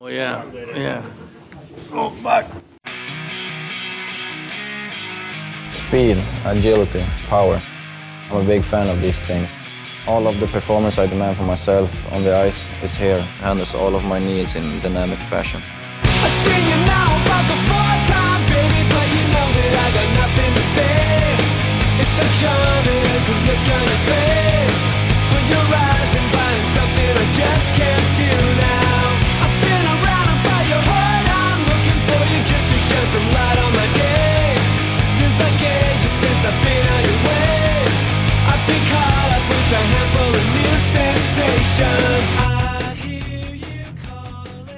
Oh yeah, yeah. Oh fuck. Speed, agility, power. I'm a big fan of these things. All of the performance I demand for myself on the ice is here, handles all of my needs in dynamic fashion. I sing you now about the fourth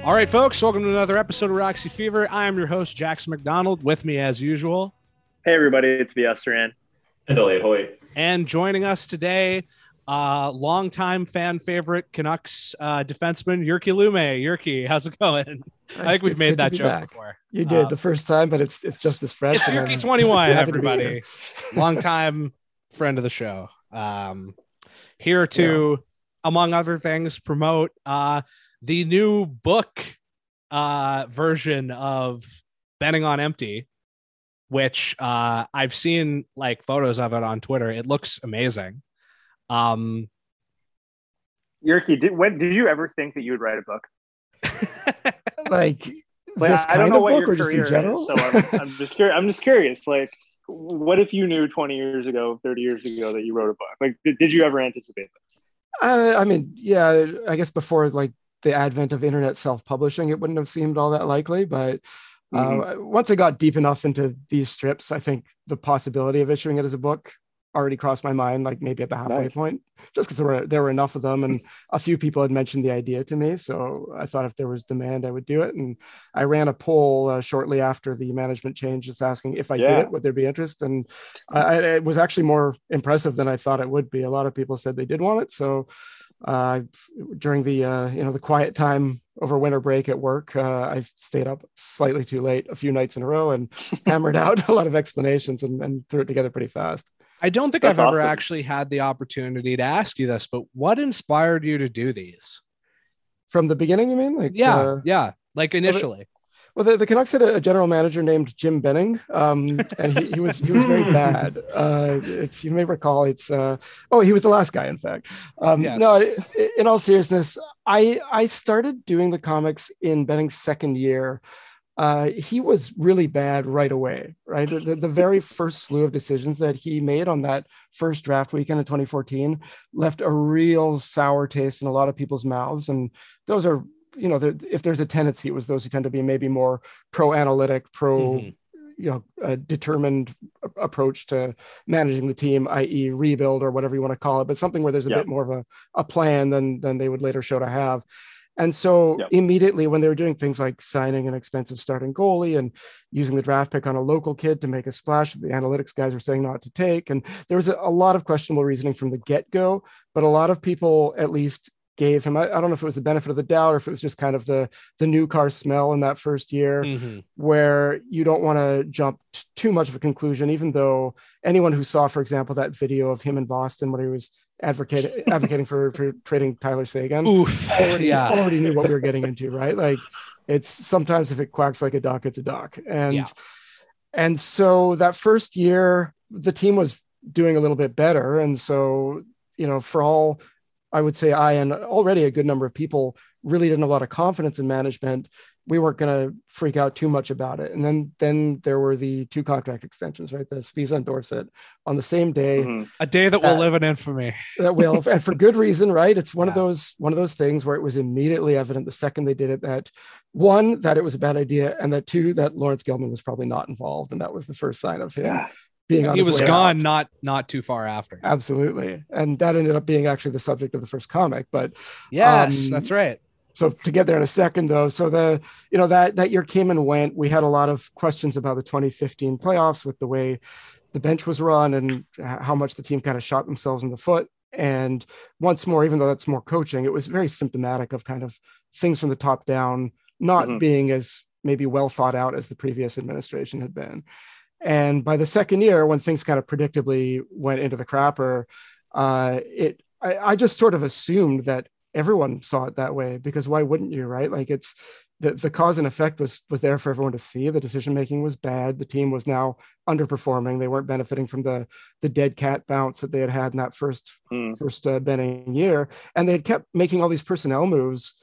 All right, folks, welcome to another episode of Roxy Fever. I am your host, Jackson McDonald, with me as usual. Hey everybody, it's VS Duran. And Elliot Hoyt. And joining us today, uh, longtime fan favorite Canucks uh, defenseman, Jyrki Lumme. Yurki, how's it going? I think we've It's made that be joke back. before. You did Uh, the first time, but it's it's just as fresh. It's and Yurki I'm 21, happy to be everybody. Longtime friend of the show. Um, here to, among other things, promote uh, the new book uh, version of Benning on Empty, which uh, I've seen like photos of it on Twitter. It looks amazing. Um, Yurki, did, when did you ever think that you would write a book? Like Like, this I, I don't know of what book, your or just career in general. is, so I'm, I'm just curious. I'm just curious. Like, what if you knew 20 years ago, 30 years ago that you wrote a book? Like, did, did you ever anticipate this? Uh, I mean, yeah, I guess before like the advent of internet self-publishing, it wouldn't have seemed all that likely. But uh, Mm-hmm. once I got deep enough into these strips, I think the possibility of issuing it as a book already crossed my mind, like maybe at the halfway Nice. point, just because there were there were enough of them, and a few people had mentioned the idea to me. So I thought if there was demand, I would do it. And I ran a poll uh, shortly after the management change, just asking if I Yeah. did it, would there be interest? And I, I, it was actually more impressive than I thought it would be. A lot of people said they did want it. So uh, during the uh, you know the quiet time over winter break at work, uh, I stayed up slightly too late a few nights in a row and hammered out a lot of explanations and, and threw it together pretty fast. I don't think That's I've ever actually had the opportunity to ask you this, but what inspired you to do these? From the beginning, you mean? Like Yeah, uh, yeah, like initially. Well, the, the Canucks had a, a general manager named Jim Benning, um, and he, he was he was very bad. Uh, it's you may recall it's uh, oh he was the last guy in fact. Um, Yes. No, in all seriousness, I I started doing the comics in Benning's second year. Uh, he was really bad right away. Right, the, the very first slew of decisions that he made on that first draft weekend of 2014 left a real sour taste in a lot of people's mouths, and those are you know, if there's a tendency, it was those who tend to be maybe more pro analytic, pro, Mhm. you know, uh, determined approach to managing the team, i.e., rebuild or whatever you want to call it, but something where there's a Yeah. bit more of a, a plan than than they would later show to have. And so Yep. immediately when they were doing things like signing an expensive starting goalie and using the draft pick on a local kid to make a splash, the analytics guys were saying not to take. And there was a, a lot of questionable reasoning from the get-go, but a lot of people at least gave him, I, I don't know if it was the benefit of the doubt or if it was just kind of the the new car smell in that first year Mhm. where you don't want to jump t- too much of a conclusion, even though anyone who saw, for example, that video of him in Boston when he was advocating advocating for, for trading Tyler Seguin Oof. already, Yeah. already knew what we were getting into, right? Like it's sometimes if it quacks like a duck, it's a duck. And Yeah. and so that first year, the team was doing a little bit better. And so, you know, for all I would say I and already a good number of people really didn't have a lot of confidence in management. We weren't going to freak out too much about it. And then then there were the two contract extensions, right? The Sbisa and Dorsett on the same day Mhm. A day that will Uh, live in infamy. that will and for good reason right it's one of those one of those things where it was immediately evident the second they did it that one that it was a bad idea and that two that laurence gilman was probably not involved and that was the first sign of him Yeah. being on He was gone out. not not too far after. absolutely and that ended up being actually the subject of the first comic but Yes, Um, that's right. So to get there in a second though so the you know that that year came and went. We had a lot of questions about the 2015 playoffs with the way the bench was run and how much the team kind of shot themselves in the foot. And once more even though that's more coaching it was very symptomatic of kind of things from the top down not Mhm. being as maybe well thought out as the previous administration had been. And by the second year when things kind of predictably went into the crapper uh it I, I just sort of assumed that everyone saw it that way because why wouldn't you right like it's the, the cause and effect was was there for everyone to see. The decision making was bad. The team was now underperforming. They weren't benefiting from the the dead cat bounce that they had had in that first Hmm. first uh, Benning year, and they had kept making all these personnel moves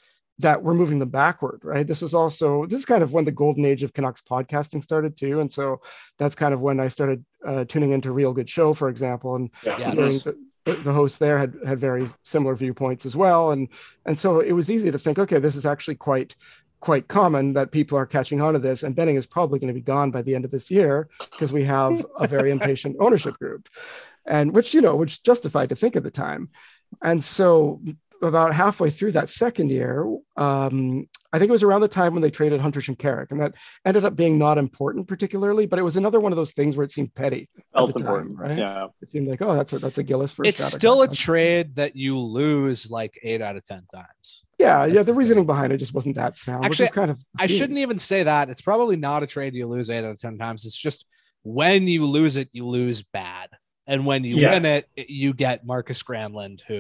that were moving them backward. Right. This is also this is kind of when the golden age of Canucks podcasting started too, and so that's kind of when I started uh, tuning into Real Good Show, for example, and Yeah. Yes. hearing the, host there had had very similar viewpoints as well, and and so it was easy to think, okay, this is actually quite quite common that people are catching on to this, and Benning is probably going to be gone by the end of this year because we have a very impatient ownership group, and which you know which justified to think at the time, and so about halfway through that second year, um, I think it was around the time when they traded Hunter Shinkaruk, and that ended up being not important particularly, but it was another one of those things where it seemed petty at the time, right? Yeah. It seemed like, oh, that's a that's a Gillis for It's still a trade that you lose like eight out of ten times. yeah, yeah. The the reasoning behind it just wasn't that sound. Actually, which is kind of I shouldn't even say that. It's probably not a trade you lose eight out of ten times. It's just when you lose it, you lose bad, and when you Yeah. win it, you get Markus Granlund, who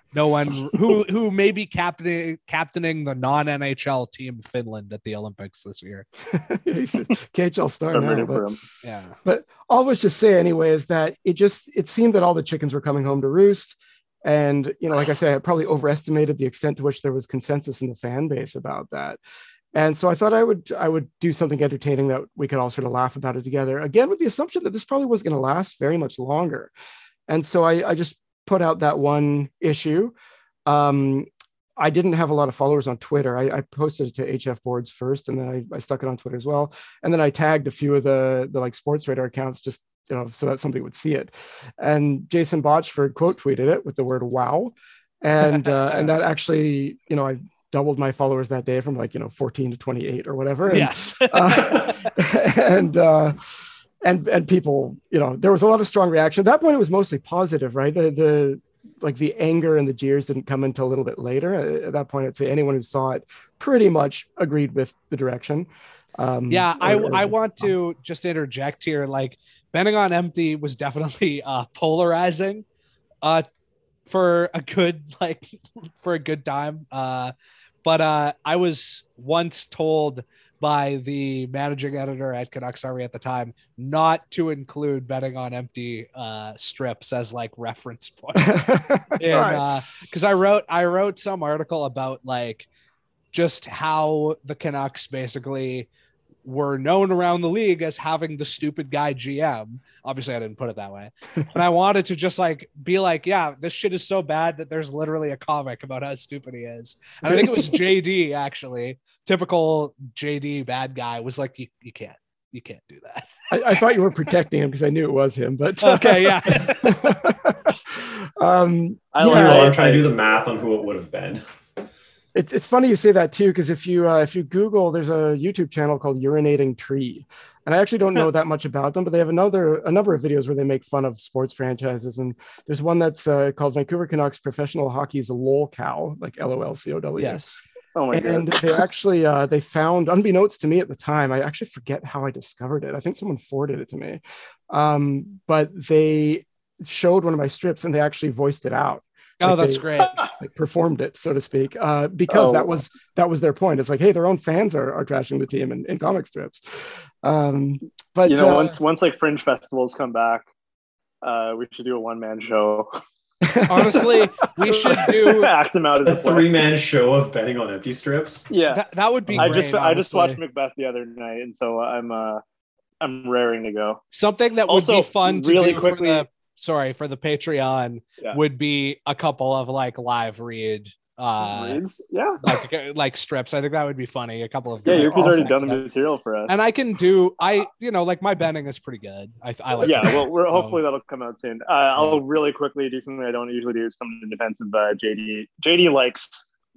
no one who who may be captaining captaining the non NHL team Finland at the Olympics this year. He's a KHL star I'm now, but- for him. Yeah, But all I was just say anyway is that it just it seemed that all the chickens were coming home to roost. And you know, like I said, I probably overestimated the extent to which there was consensus in the fan base about that. And so I thought I would I would do something entertaining that we could all sort of laugh about it together. Again, with the assumption that this probably was going to last very much longer. And so I, I just put out that one issue. Um, I didn't have a lot of followers on Twitter. I, I posted it to HF boards first, and then I, I stuck it on Twitter as well. And then I tagged a few of the the like sports radar accounts just you know so that somebody would see it. And Jason Botchford quote tweeted it with the word "wow," and uh, and that actually you know I doubled my followers that day from like you know 14 to 28 or whatever. And, yes, uh, and uh, and and people, you know, there was a lot of strong reaction. At that point, it was mostly positive, right? The, the like the anger and the jeers didn't come until a little bit later. At- At that point, I'd say anyone who saw it pretty much agreed with the direction. Um, yeah. I or- or- I want to just interject here. Like Benning on empty was definitely uh, polarizing, uh, for a good like for a good time. Uh, but uh, I was once told by the managing editor at Canucks Army at the time not to include Benning on empty uh, strips as like reference and because I wrote I wrote some article about like just how the Canucks basically were known around the league as having the stupid guy GM. Obviously, I didn't put it that way, and I wanted to just like be like, yeah, this shit is so bad that there's literally a comic about how stupid he is. And I think it was JD actually, typical JD bad guy, was like, you, you can't. You can't do that. I, I thought you were protecting him because I knew it was him, but Okay, yeah. um, I yeah, like Meanwhile, I'm trying to do the math on who it would have been. It's it's funny you say that too because if you uh, if you Google, there's a YouTube channel called Urinating Tree, and I actually don't know that much about them, but they have another a number of videos where they make fun of sports franchises, and there's one that's uh, called Vancouver Canucks Professional Hockey's Lol Cow, like L O L C O W. yes. Oh my and god. they actually uh, they found unbeknownst to me at the time i actually forget how i discovered it i think someone forwarded it to me um, but they showed one of my strips and they actually voiced it out Oh, Like that's they- great. like performed it so to speak uh, because Oh. that was that was their point it's like hey their own fans are, are trashing the team in, in comic strips um, but you know, uh, once once like fringe festivals come back, uh, we should do a one man show. Honestly, we should do act them out A as a three man show of Benning on empty strips. Yeah, that, that would be I great, just I just watched. Macbeth the other night, and so I'm uh I'm raring to go. something that would be fun to really do quickly- for the sorry for the Patreon Yeah. would be a couple of like live read uh Reads? Yeah, like like strips. I think that would be funny. A couple of yeah, like, Yuki's already done the material for us. And I can do I you know like my Benning is pretty good. I I like yeah, well, we're hopefully that'll come out soon. Uh, I'll really quickly do something I don't usually do. Something in defense of uh, JD. JD likes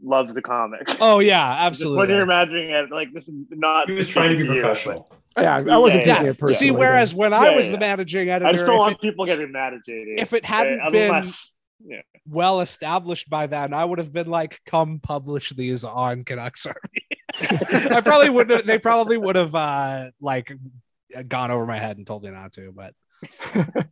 loves the comic. Oh yeah, absolutely when you're imagining it, like this is not. He was trying to be you, professional. Yeah i wasn't Yeah, taking yeah. it personally See, but- whereas when I was yeah. the managing editor, I just don't if want it, people getting mad at JD. if it hadn't Okay, been unless- well established by then, I would have been like, "Come publish these on Canucks Army." I probably wouldn't. Have, they probably would have uh, like gone over my head and told me not to. But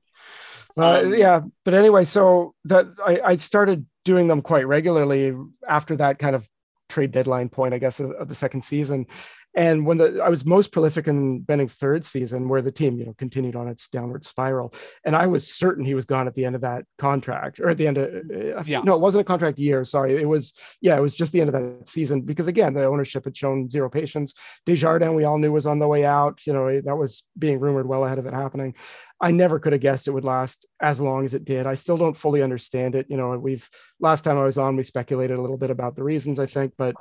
Uh, Um, yeah, but anyway, so that I, I started doing them quite regularly after that kind of trade deadline point, I guess, of, of the second season. And when the I was most prolific in Benning's third season, where the team, you know, continued on its downward spiral, and I was certain he was gone at the end of that contract, or at the end of uh, Yeah. no, it wasn't a contract year. Sorry, it was yeah, it was just the end of that season because again, the ownership had shown zero patience. Desjardins, we all knew was on the way out. You know, that was being rumored well ahead of it happening. I never could have guessed it would last as long as it did. I still don't fully understand it. You know, we've last time I was on, we speculated a little bit about the reasons, I think, but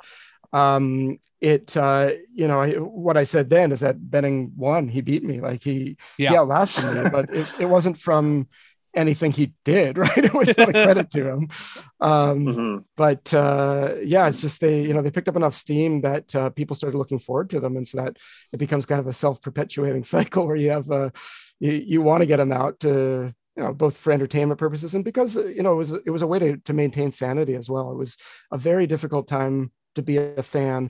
um it uh you know I, what i said then is that benning won. He beat me. Like he Yeah. he outlasted me but it, it wasn't from anything he did right? It was not a credit to him. Um Mhm. but uh yeah it's just they you know they picked up enough steam that uh, people started looking forward to them. And so that it becomes kind of a self-perpetuating cycle where you have uh you, you want to get them out to you know both for entertainment purposes and because uh, you know it was it was a way to, to maintain sanity as well. It was a very difficult time to be a fan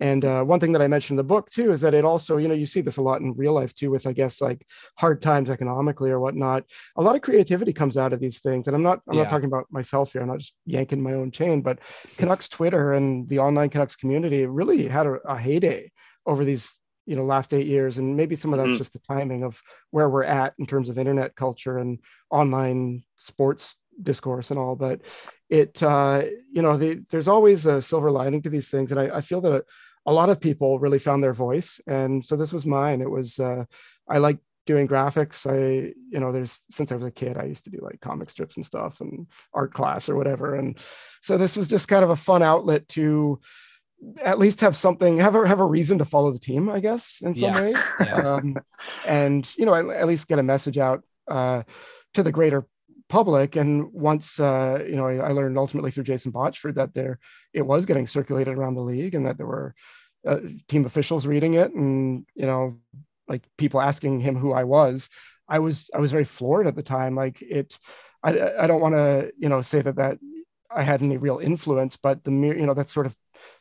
and uh, one thing that I mentioned in the book too is that it also, you know, you see this a lot in real life too, with I guess like hard times economically or whatnot. A lot of creativity comes out of these things, and I'm not, I'm Yeah. not talking about myself here. I'm not just yanking my own chain, but Canucks Twitter and the online Canucks community really had a, a heyday over these, you know, last eight years, and maybe some of that's Mhm. just the timing of where we're at in terms of internet culture and online sports discourse and all. But it, uh, you know, the, there's always a silver lining to these things, and I, I feel that a lot of people really found their voice and so this was mine it was uh i like doing graphics i you know there's since i was a kid i used to do like comic strips and stuff and art class or whatever and so this was just kind of a fun outlet to at least have something have a have a reason to follow the team i guess in some Yes. ways Yeah. um, and you know at, at least get a message out uh, to the greater public and once uh, you know I, learned ultimately through jason botchford that there it was getting circulated around the league and that there were uh, team officials reading it and you know like people asking him who i was. I was i was very floored at the time. Like it i, I don't want to you know say that that i had any real influence but the mere you know that sort of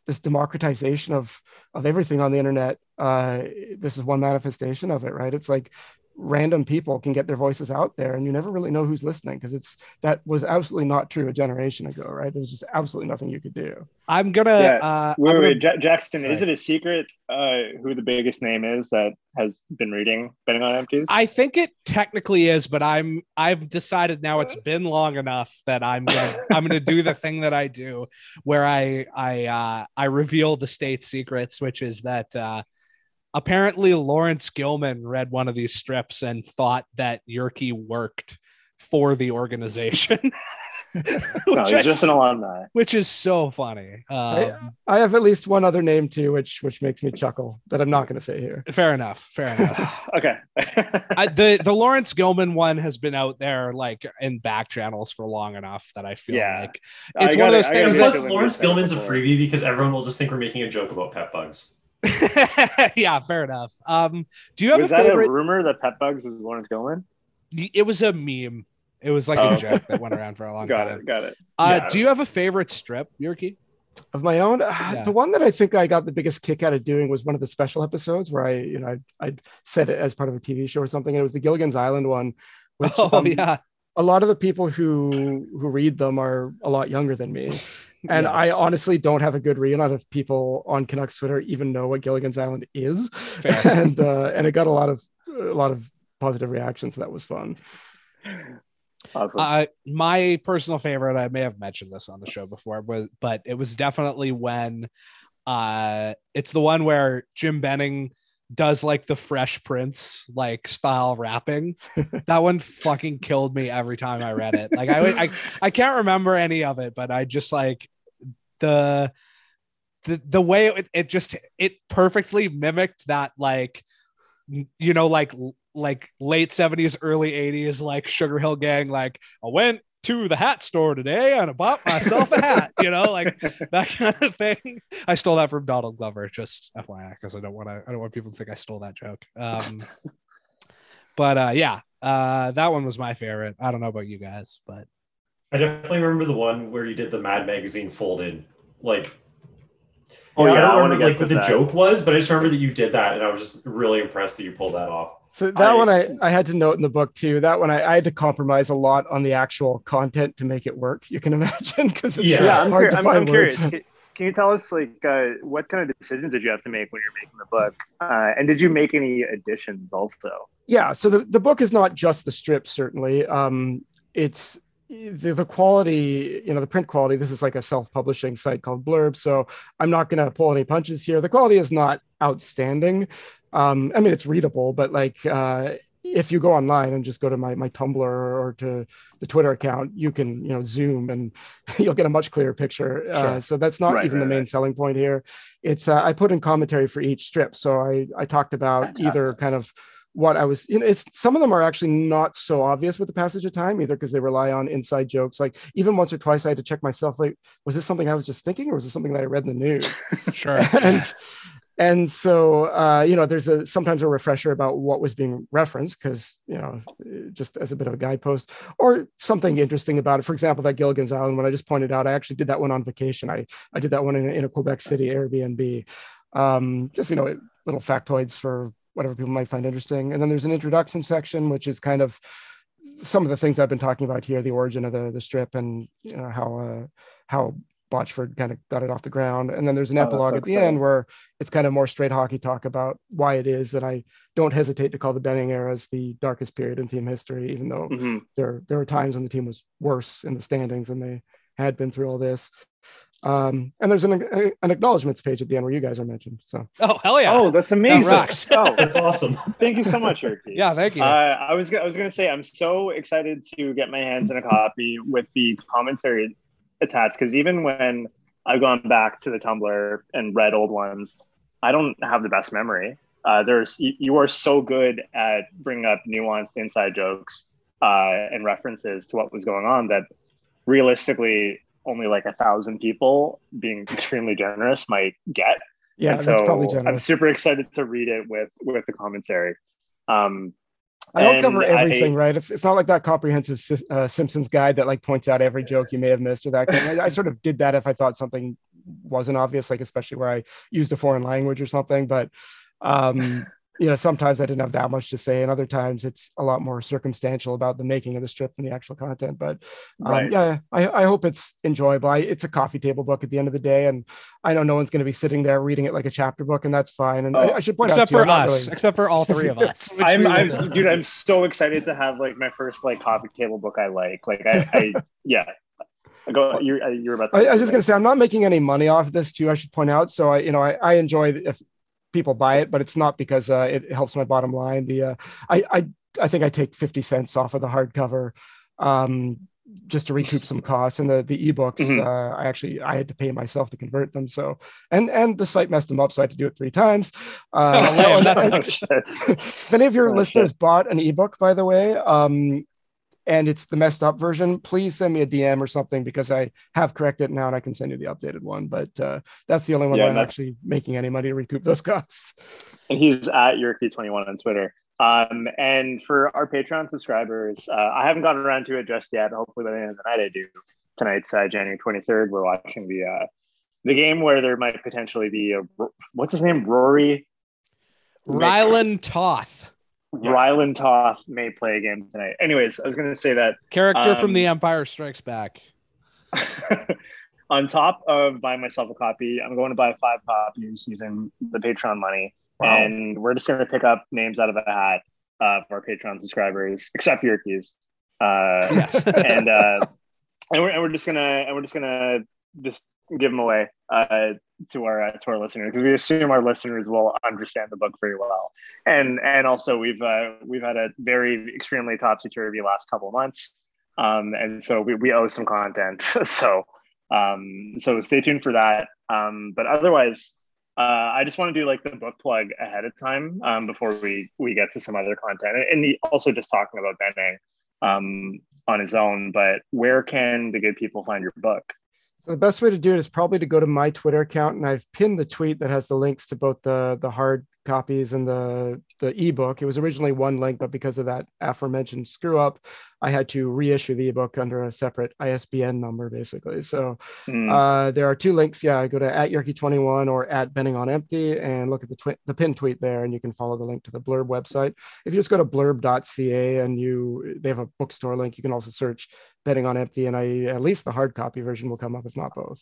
this democratization of of everything on the internet uh this is one manifestation of it right? It's like random people can get their voices out there and you never really know who's listening because it's that was absolutely not true a generation ago right there's just absolutely nothing you could do I'm gonna. Yeah. Uh, Wait, I'm gonna- wait, Ja- Jackson, is it a secret uh, who the biggest name is that has been reading Benning on Empties? I think it technically is, but I'm I've decided now it's been long enough that I'm gonna I'm gonna do the thing that I do where I I uh I reveal the state secrets, which is that uh apparently Laurence Gilman read one of these strips and thought that Yerke worked for the organization. no, which, he's I- just an alumni. which is so funny. I, Um, I have at least one other name too which which makes me chuckle that i'm not going to say here fair enough. Fair enough. okay. I, the the Laurence Gilman one has been out there like in back channels for long enough that I feel Yeah. like I it's one of gotta- those I things make Plus, Laurence Gilman's a freebie because everyone will just think we're making a joke about pet bugs. yeah, fair enough. Um, do you have Was a that favorite? a rumor that Pet Bugs was Laurence Gilman? It was a meme. It was like Oh. a joke that went around for a long Got time. it. Got it. Uh, Yeah. Do you have a favorite strip, Yerky? of my own uh, Yeah. the one that i think i got the biggest kick out of doing was one of the special episodes where i you know i i said it as part of a tv show or something and it was the gilligan's island one which Oh um, yeah, a lot of the people who who read them are a lot younger than me and i honestly don't have a good read on if people on canucks twitter even know what gilligan's island is Fair. and uh and it got a lot of a lot of positive reactions that was fun Awesome. Uh, my personal favorite, I may have mentioned this on the show before, but but it was definitely when uh it's the one where Jim Benning does like the Fresh Prince like style rapping. that one fucking killed me every time I read it. Like I I I can't remember any of it, but I just like the the the way it, it just it perfectly mimicked that like you know like like late 70s early 80s like sugar hill gang like i went to the hat store today and i bought myself a hat you know like that kind of thing. I stole that from donald glover just fyi because i don't want to i don't want people to think i stole that joke. Um but uh yeah uh that one was my favorite. I don't know about you guys but I definitely remember the one where you did the Mad Magazine folded. Like, Oh, I yeah, I don't wanna remember get like what the that. joke was, but I just remember that you did that, and I was just really impressed that you pulled that off. So that I- one I, I had to note in the book too. That one I, I had to compromise a lot on the actual content to make it work. You can imagine because it's Yeah. yeah, I'm, hard cur- to I'm, find I'm curious. words. Can, can you tell us like uh, what kind of decisions did you have to make when you're making the book, uh, and did you make any additions also? yeah so the, the book is not just the strip certainly um it's the, the quality you know the print quality this is like a self-publishing site called blurb so i'm not going to pull any punches here. The quality is not outstanding. Um i mean it's readable but like uh if you go online and just go to my my tumblr or to the twitter account you can you know zoom and you'll get a much clearer picture. Uh, so that's not Right, even the main right. selling point here. It's uh, i put in commentary for each strip so i i talked about either kind of what I was, you know, it's some of them are actually not so obvious with the passage of time either because they rely on inside jokes. Like even once or twice, I had to check myself. Like, was this something I was just thinking, or was this something that I read in the news? Sure. and and so uh, you know, there's a sometimes a refresher about what was being referenced because you know, just as a bit of a guidepost, or something interesting about it. For example, that Gilligan's Island one I just pointed out, I actually did that one on vacation. I I did that one in, a- in a Quebec City Airbnb. Um, just you know, little factoids for whatever people might find interesting. And then there's an introduction section, which is kind of some of the things I've been talking about here, the origin of the the strip and you know, how uh, how Botchford kind of got it off the ground. And then there's an Oh, epilogue at the end where it's kind of more straight hockey talk about why it is that I don't hesitate to call the Benning era as the darkest period in team history, even though Mhm. there there were times when the team was worse in the standings and they had been through all this. Um, and there's an, an acknowledgments page at the end where you guys are mentioned. So Oh hell yeah! Oh, that's amazing! That rocks. oh, That's awesome. thank you so much, Erky. yeah, thank you. Uh, I was I was gonna say I'm so excited to get my hands on a copy with the commentary attached because even when I've gone back to the Tumblr and read old ones, I don't have the best memory. Uh, there's you, you are so good at bringing up nuanced inside jokes uh, and references to what was going on that realistically only like a thousand people being extremely generous might get. yeah, And that's probably so I'm super excited to read it with with the commentary. Um, I don't cover everything, I- right? It's it's not like that comprehensive uh, Simpsons guide that like points out every joke you may have missed or that. Kind I, I sort of did that if I thought something wasn't obvious, like especially where I used a foreign language or something. But um, you know, sometimes I didn't have that much to say, and other times it's a lot more circumstantial about the making of the strip than the actual content. But um, Right. yeah, I, I hope it's enjoyable. I, it's a coffee table book at the end of the day, and I know no one's going to be sitting there reading it like a chapter book, and that's fine. And I, Oh, I should point except out too, for I'm us, really- except for all three of us. I'm, I'm dude. I'm so excited to have like my first like coffee table book I like. Like I, I yeah. I go. You're uh, you're about. To I, I was just going to say I'm not making any money off of this too. I should point out. So I, you know, I, I enjoy if people buy it, but it's not because uh, it helps my bottom line. The uh, I, I I think I take 50 cents off of the hardcover um, just to recoup some costs. And the the ebooks, Mhm. uh, I actually I had to pay myself to convert them. So and and the site messed them up, so I had to do it three times. Uh, shit. if any of your Oh, listeners bought an ebook, by the way, um, and it's the messed up version, please send me a DM or something because I have corrected it now and I can send you the updated one. But uh, that's the only one Yeah, where I'm actually making any money to recoup those costs. and he's at Yerky21 on Twitter. Um, and for our Patreon subscribers, uh, I haven't gotten around to it just yet. Hopefully by the end of the night I do. Tonight's uh, January 23rd. We're watching the uh, the game where there might potentially be a what's his name, Rory Rylan Toth, Yeah. Rylan Toth may play a game tonight. Anyways, I was going to say that character from Um, The Empire Strikes Back. on top of buying myself a copy, I'm going to buy five copies using the Patreon money. Wow. And we're just going to pick up names out of a hat uh, for our Patreon subscribers, except Yerkees. Uh, Yes. and uh, and we're, and we're just gonna and we're just gonna just give them away uh, to our uh, to our listeners because we assume our listeners will understand the book very well. And and also we've uh, we've had a very extremely topsy turvy last couple months, um, and so we, we owe some content. so um, so stay tuned for that. Um, but otherwise. Uh, I just want to do like the book plug ahead of time um, before we we get to some other content, and he also just talking about Benning um, on his own. But where can the good people find your book? So the best way to do it is probably to go to my Twitter account, and I've pinned the tweet that has the links to both the the hard copies and the the ebook. It was originally one link, but because of that aforementioned screw up, I had to reissue the ebook under a separate ISBN number, basically. So Hmm. uh, there are two links. Yeah, go to at Yerky21 or at Benning on Empty and look at the twi- the pin tweet there, and you can follow the link to the Blurb website. If you just go to blurb.ca and you they have a bookstore link, you can also search Benning on Empty, and I at least the hard copy version will come up, if not both.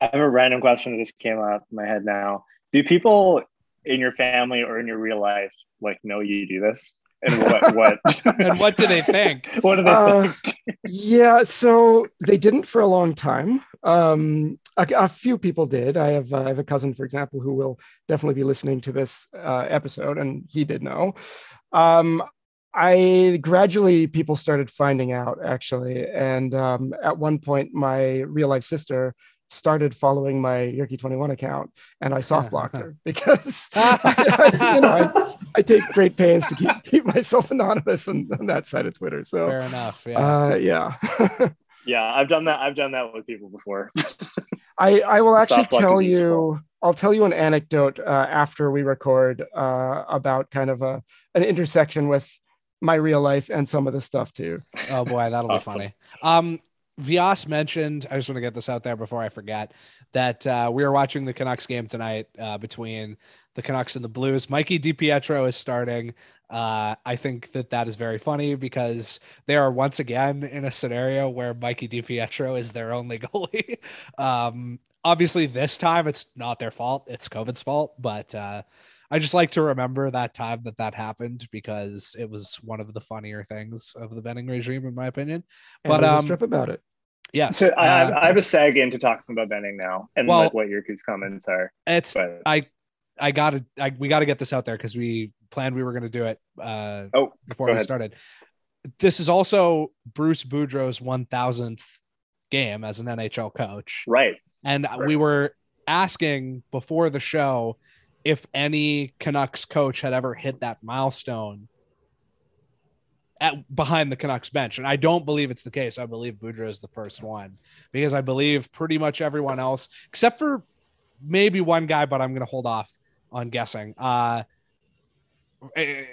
I have a random question that just came up in my head now. Do people in your family or in your real life like know you do this? And what what And what do they think? what do they Uh, think? yeah, so they didn't for a long time. Um, a, a few people did. I have uh, I have a cousin, for example, who will definitely be listening to this uh, episode, and he did know. Um, I gradually people started finding out actually, and um, at one point, my real life sister started following my Yerky Twenty One account, and I soft blocked her because I, you know I, I take great pains to keep keep myself anonymous on, on that side of Twitter. So Fair enough. Yeah. uh, yeah. Yeah, I've done that. I've done that with people before. I, I will actually tell is you I'll tell you an anecdote uh, after we record uh, about kind of a an intersection with my real life and some of the stuff too. Oh boy, that'll be funny. Um, Vias mentioned, I just want to get this out there before I forget that uh, we are watching the Canucks game tonight uh, between the Canucks and the Blues. Mikey DiPietro is starting. Uh, I think that that is very funny because they are once again in a scenario where Mikey DiPietro is their only goalie. um, obviously, this time it's not their fault; it's COVID's fault. But uh, I just like to remember that time that that happened because it was one of the funnier things of the Benning regime, in my opinion. And But, there's a um, strip about it. Yes, So I, uh, I have a seg into talking about Benning now and Well- like what Yurku's comments are. it's But I I gotta I, we gotta get this out there because we planned we were gonna do it uh oh, before we ahead. started. This is also Bruce Boudreau's one thousandth game as an NHL coach. right. And we were asking before the show if any Canucks coach had ever hit that milestone at behind the Canucks bench. And I don't believe it's the case. I believe Boudreau is the first one because I believe pretty much everyone else, except for maybe one guy, but I'm going to hold off on guessing. Uh, eh,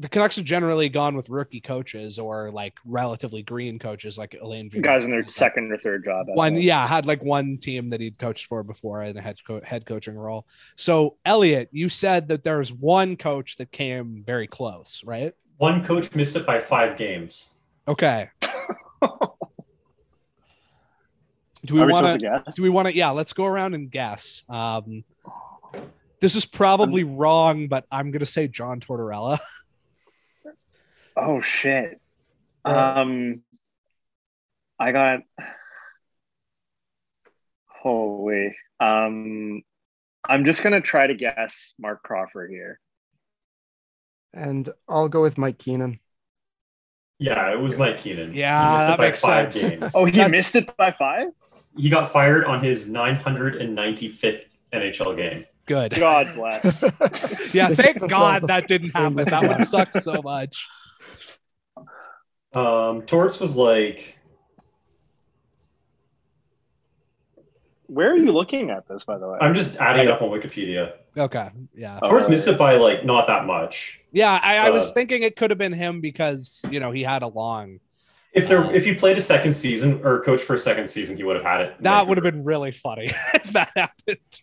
the Canucks have generally gone with rookie coaches or like relatively green coaches like Alain Vigneault. Guys in their second or third job. one most. yeah had like one team that he'd coached for before in a head, co- head coaching role so elliot you said that there's one coach that came very close right One coach missed it by five games. okay do we want to to do we want to yeah let's go around and guess um this is probably wrong but i'm gonna say john tortorella Oh shit. Um, I got. Holy. Um, I'm just gonna try to guess Marc Crawford here. And I'll go with Mike Keenan. Yeah, it was Mike Keenan. Yeah, he missed that it by makes five sense. games. Oh, he That's- missed it by five. He got fired on his 995th NHL game. good God bless. yeah thank god that didn't happen that would suck so much Um, Torts was like, Where are you looking at this, by the way? I'm just adding it up on Wikipedia. okay yeah Oh, Torts right. missed it by like not that much. Yeah, I, I was Uh, thinking it could have been him because you know he had a long. If there, Uh, if he played a second season or coached for a second season, he would have had it. in That would have been really funny if that happened.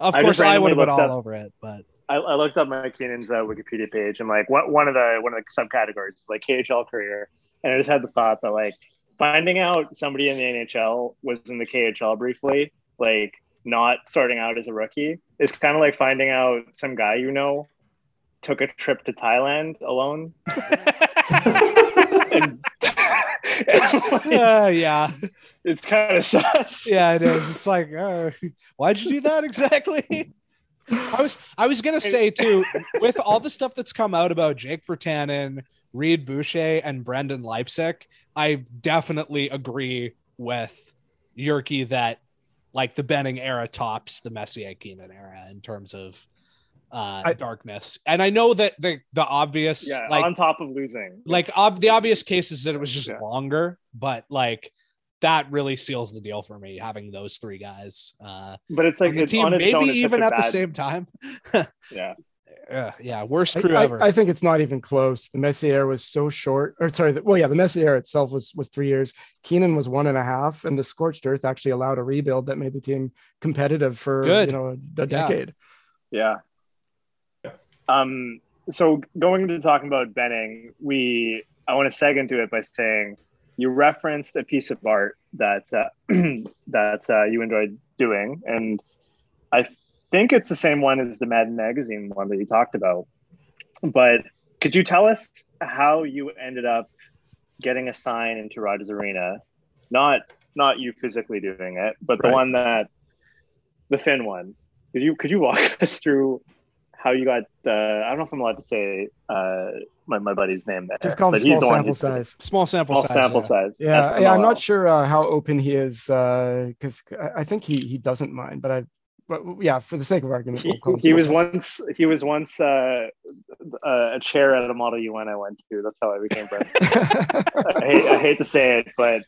Of I course, just I would have been looked all up- over it, but I, I looked up Mike Keenan's uh, Wikipedia page and like what one of the one of the subcategories like KHL career, and I just had the thought that like finding out somebody in the NHL was in the KHL briefly, like not starting out as a rookie, is kind of like finding out some guy you know took a trip to Thailand alone. and, like, uh, yeah, it's kind of sus. yeah, it is. It's like, uh, why'd you do that exactly? I was I was gonna say too, with all the stuff that's come out about Jake Virtanen, Reid Boucher, and Brendan Leipsic, I definitely agree with Yerky that like the Benning era tops the Messier Keenan era in terms of uh I- darkness. And I know that the the obvious Yeah, like on top of losing. like ob- the obvious case is that it was just Yeah. longer, but like that really seals the deal for me having those three guys uh but it's like the it's team, maybe own, even a at the same time. Yeah. Uh, yeah, worst crew I- ever. I think it's not even close. The Messier was so short, or sorry, the, well, yeah, the Messier itself was was three years. Keenan was one and a half, and the scorched earth actually allowed a rebuild that made the team competitive for Good. you know a, a decade. Yeah. Yeah. Um. So going to talking about Benning, we I want to seg into it by saying you referenced a piece of art that uh, that uh, you enjoyed doing, and I think it's the same one as the Mad Magazine one that you talked about. But could you tell us how you ended up getting a sign into Rogers Arena? Not not you physically doing it, but the Right. one that the Finn one. Could you could you walk us through how you got? Uh, I don't know if I'm allowed to say uh, my, my buddy's name there. Just call him small sample size. Small sample Small size. sample yeah. size. Yeah, yeah. I'm not sure uh, how open he is because I I think he he doesn't mind, but I. But yeah, for the sake of argument, He, we'll call he was sample. once he was once uh, uh, a chair at a Model UN I went to. That's how I became friends. I hate, I hate to say it, but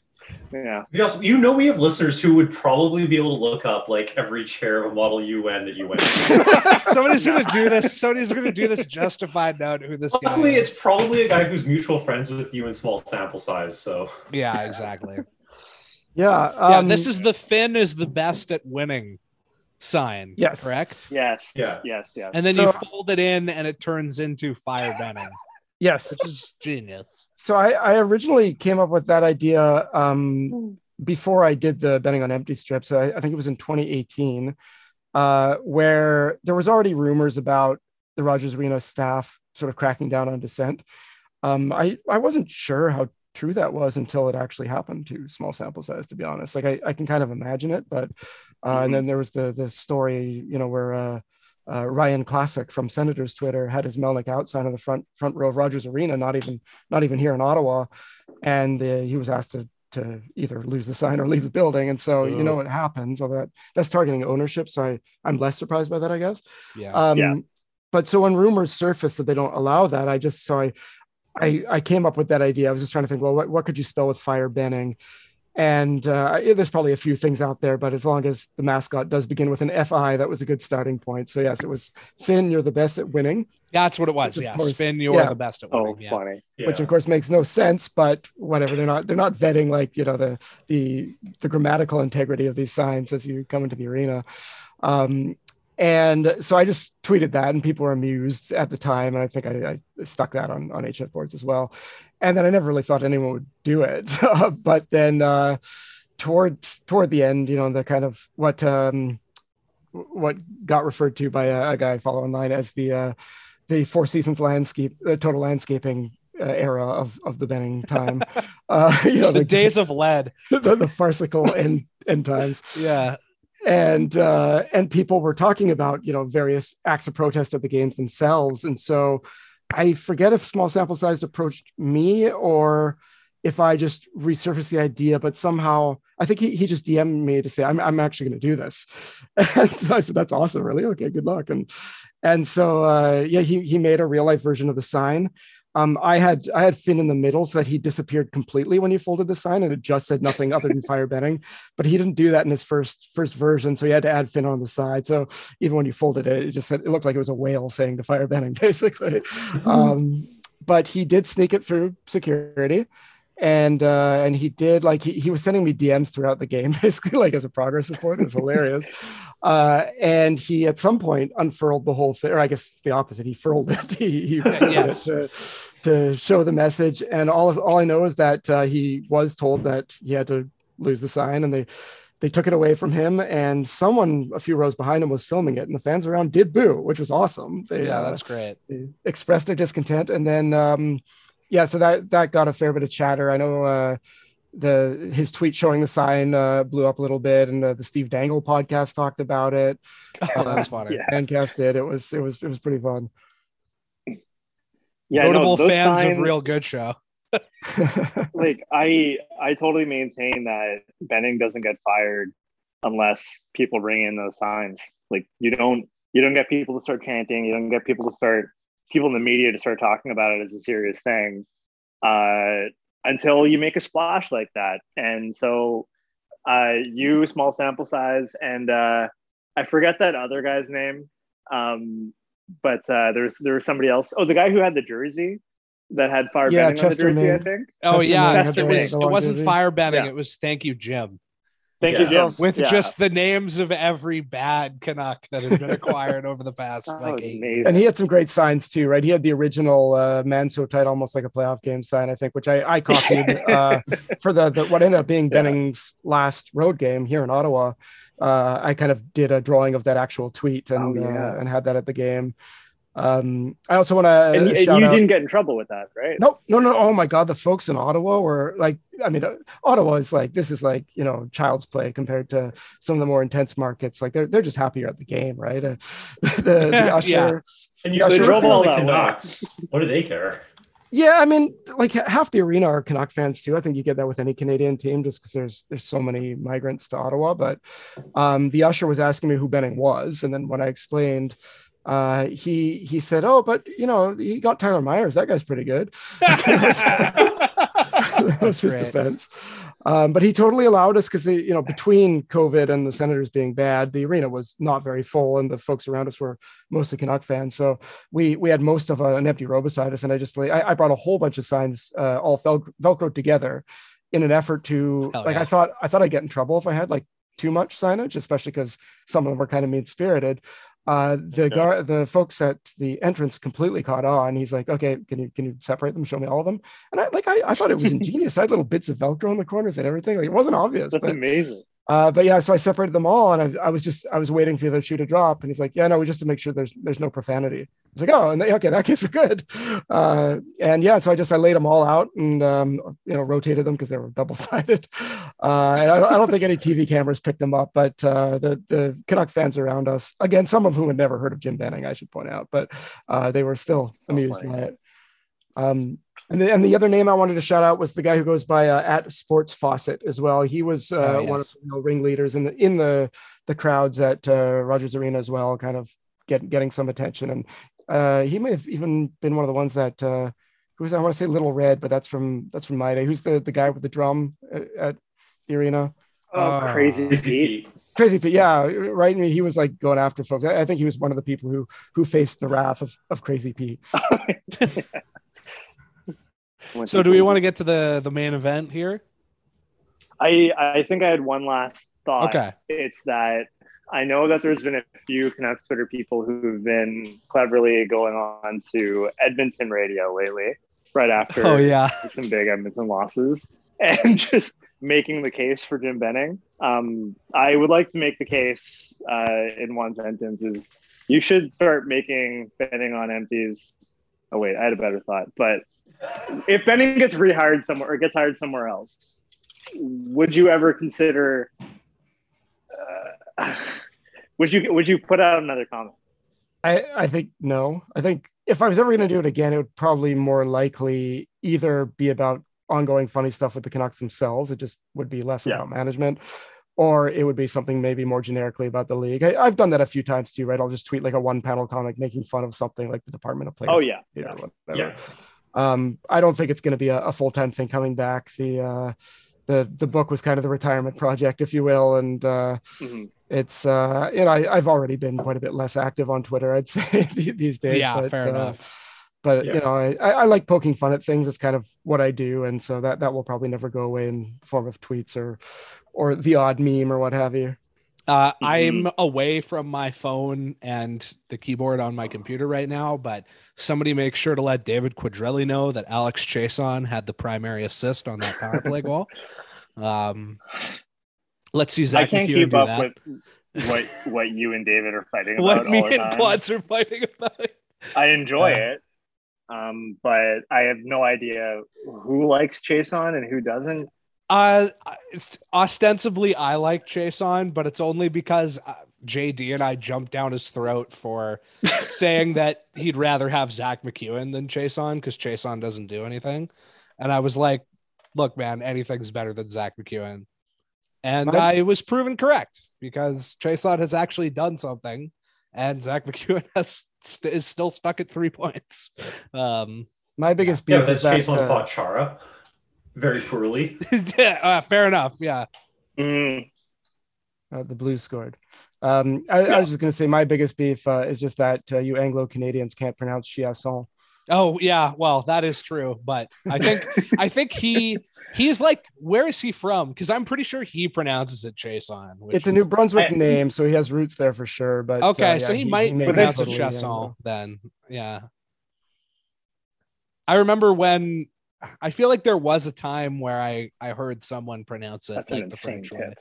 yeah, Because you know we have listeners who would probably be able to look up like every chair of a Model UN that you went to. Somebody's gonna do this. Somebody's gonna do this just to find out who this guy Luckily, is. it's probably a guy who's mutual friends with you in small sample size. So Yeah, exactly. yeah, yeah, um, this is the Finn is the best at winning sign. Yes. correct. yes, Yeah. yes, yes. And then you fold it in, and it turns into fire Benning, yes. which is genius. So I, I originally came up with that idea um, before I did the Benning on empty strips. I, I think it was in 2018, uh, where there was already rumors about the Rogers Arena staff sort of cracking down on dissent. Um, I I wasn't sure how true that was until it actually happened to small sample size. To be honest, like I, I can kind of imagine it, but uh, and then there was the the story, you know, where. Uh, uh, Ryan Classic from Senators Twitter had his Melnyk out sign on the front front row of Rogers Arena, not even not even here in Ottawa, and uh, he was asked to to either lose the sign or leave the building. And so you know what happens. Although that that's targeting ownership, so I I'm less surprised by that, I guess. Yeah. Um, Yeah. But so when rumors surface that they don't allow that, I just so I I I came up with that idea. I was just trying to think, well, what what could you spell with fire Benning? And uh, I- there's probably a few things out there, but as long as the mascot does begin with an FI, that was a good starting point. So yes, it was Finn. You're the best at winning. That's what it was. Of Yeah, course. Finn, you're Yeah. the best at oh, winning. yeah. funny. yeah. which of course makes no sense but whatever they're not they're not vetting like you know the the the grammatical integrity of these signs as you come into the arena um and so i just tweeted that and people were amused at the time and i think i, I stuck that on on hf boards as well and then i never really thought anyone would do it but then uh toward toward the end you know the kind of what um what got referred to by a, a guy I follow online as the uh the four seasons landscape uh, total landscaping uh, era of of the Benning time. uh, you know, The days of lead. the, the farcical end end times, Yeah. And uh, and people were talking about you know various acts of protest at the games themselves, and so I forget if small sample size approached me or if I just resurfaced the idea, but somehow I think he, he just DM'd me to say, I'm, I'm actually going to do this. And so I said, that's awesome. Really? Okay, good luck. And, and so, uh, yeah, he, he made a real life version of the sign. Um, I had, I had Finn in the middle so that he disappeared completely when he folded the sign and it just said nothing other than fire Benning, but he didn't do that in his first, first version. So he had to add Finn on the side. So even when you folded it, it just said, it looked like it was a whale saying to fire Benning basically. um, but he did sneak it through security and uh and he did like he, he was sending me dms throughout the game basically like as a progress report. It was hilarious. Uh and he at some point unfurled the whole thing or i guess it's the opposite. He furled it. He, he Yes. it to, to show the message. And all all i know is that uh, he was told that he had to lose the sign and they they took it away from him. And someone a few rows behind him was filming it and the fans around did boo which was awesome. They, Yeah, uh, that's great. they expressed their discontent. And then um yeah so that that got a fair bit of chatter i know uh the his tweet showing the sign uh blew up a little bit and uh, the steve dangle podcast talked about it Oh, that's funny. Yeah. Fancast did it was it was it was pretty fun Yeah, Notable those fans signs- of Real Good Show. like I I totally maintain that Benning doesn't get fired unless people bring in those signs. Like you don't you don't get people to start chanting, you don't get people to start people in the media to start talking about it as a serious thing uh, until you make a splash like that. And so uh, you small sample size and uh, I forget that other guy's name. Um, but uh, there's there was somebody else. Oh, the guy who had the jersey that had fire Yeah, Benning on the Chester jersey, I think. Oh Chester yeah, Ming it was, it wasn't jersey. fire Benning. Yeah. It was thank you, Jim. Thank Yeah. you, Jim. with Yeah. just the names of every bad Canuck that has been acquired over the past That like eight. amazing. And he had some great signs too, right? He had the original uh, Manso tight, almost like a playoff game sign, I think, which I, I copied uh, for the, the what ended up being Yeah. Benning's last road game here in Ottawa. Uh, I kind of did a drawing of that actual tweet and Oh, yeah. uh, and had that at the game. Um, I also want to and shout you out. didn't get in trouble with that, right? No, no, no. Oh my God, the folks in Ottawa were like, I mean, uh, Ottawa is like, this is like, you know, child's play compared to some of the more intense markets. Like they're, they're just happier at the game, right? Uh, the, the Yeah. usher. And you Yeah, yeah, drove all the that way. Canucks. What do they care? Yeah, I mean, like half the arena are Canuck fans too. I think you get that with any Canadian team just because there's there's so many migrants to Ottawa. But um, the usher was asking me who Benning was, and then when I explained, uh, he he said, "Oh, but you know, he got Tyler Myers. That guy's pretty good." that was his defense. Um, but he totally allowed us because you know between COVID and the Senators being bad, the arena was not very full, and the folks around us were mostly Canuck fans. So we we had most of a, an empty row beside us, and I just I, I brought a whole bunch of signs uh, all vel- velcroed together in an effort to Hell like yeah. I thought I thought I'd get in trouble if I had like too much signage, especially because some of them were kind of mean spirited. Uh, the gar- the folks at the entrance completely caught on. He's like, "Okay, can you can you separate them? Show me all of them." And I like I, I thought it was ingenious. I had little bits of Velcro in the corners and everything. Like it wasn't obvious, That's but amazing. Uh, but yeah, so I separated them all, and I, I was just I was waiting for the other shoe to drop, and he's like, "Yeah, no, we just to make sure there's there's no profanity." I was like, "Oh, and they, okay, in that case we're good." Uh, and yeah, so I just I laid them all out and um, you know rotated them because they were double sided. Uh, and I, don't- I don't think any TV cameras picked them up, but uh, the the Canuck fans around us, again, some of whom had never heard of Jim Benning, I should point out, but uh, they were still So amused funny. by it. Um, and the, and the other name I wanted to shout out was the guy who goes by uh, at Sports Faucet as well. He was uh, Oh, one of yes. the real ringleaders in the in the the crowds at uh, Rogers Arena as well, kind of get, getting some attention. And uh, he may have even been one of the ones that uh, who's I want to say Little Red, but that's from that's from my day. Who's the the guy with the drum at, at the arena? Oh, crazy. Crazy Pete. Pete. Crazy Pete, yeah, right. I mean, he was like going after folks. I, I think he was one of the people who who faced the wrath of, of Crazy Pete. So do we want to get to the the main event here? I I think I had one last thought. Okay. It's that I know that there's been a few Canucks Twitter people who've been cleverly going on to Edmonton radio lately, right after Oh yeah. some big Edmonton losses, and just making the case for Jim Benning. Um, I would like to make the case uh, in one sentence: is you should start making Benning on empties. Oh wait, I had a better thought, but if Benning gets rehired somewhere or gets hired somewhere else, would you ever consider? Uh, would you would you put out another comment? I, I think no. I think if I was ever going to do it again, it would probably more likely either be about ongoing funny stuff with the Canucks themselves. It just would be less Yeah. about management, or it would be something maybe more generically about the league. I, I've done that a few times too, right? I'll just tweet like a one panel comic making fun of something like the Department of Players. Oh yeah, yeah. whatever. Yeah. Um, I don't think it's going to be a, a full time thing coming back. The uh, the the book was kind of the retirement project, if you will, and uh, Mhm. it's uh, you know I, I've already been quite a bit less active on Twitter, I'd say these days. Yeah, but, fair uh, enough. But Yeah. you know, I, I I like poking fun at things. It's kind of what I do, and so that that will probably never go away in form of tweets or or the odd meme or what have you. Uh, Mm-hmm. I'm away from my phone and the keyboard on my computer right now, but somebody make sure to let David Quadrelli know that Alex Chiasson had the primary assist on that power play goal. Um, let's see I Zack can't MacEwen keep up that. with what what you and David are fighting about what me and. Quads are fighting about. I enjoy Uh, it, um, but I have no idea who likes Chiasson and who doesn't. Uh, ostensibly I like Chiasson, but it's only because uh, JD and I jumped down his throat for saying that he'd rather have Zack MacEwen than Chiasson because Chiasson doesn't do anything. And I was like, look, man, anything's better than Zack MacEwen. And My- I was proven correct because Chiasson has actually done something and Zack MacEwen has st- is still stuck at three points. Um, My biggest Yeah, beef but is that Chiasson uh, fought Chara very poorly. yeah, uh, fair enough. Yeah. Mm, uh, the Blues scored. Um, I, I was just going to say my biggest beef uh, is just that uh, you Anglo Canadians can't pronounce Chiasson. Oh yeah, well that is true, but I think I think he he's like where is he from? Because I'm pretty sure he pronounces it Jason. which It's a New Brunswick I- name, so he has roots there for sure. But Okay, uh, so yeah, he, might may pronounce it totally, Chasson then. Yeah. I remember when I feel like there was a time where I I heard someone pronounce it That's like the French way.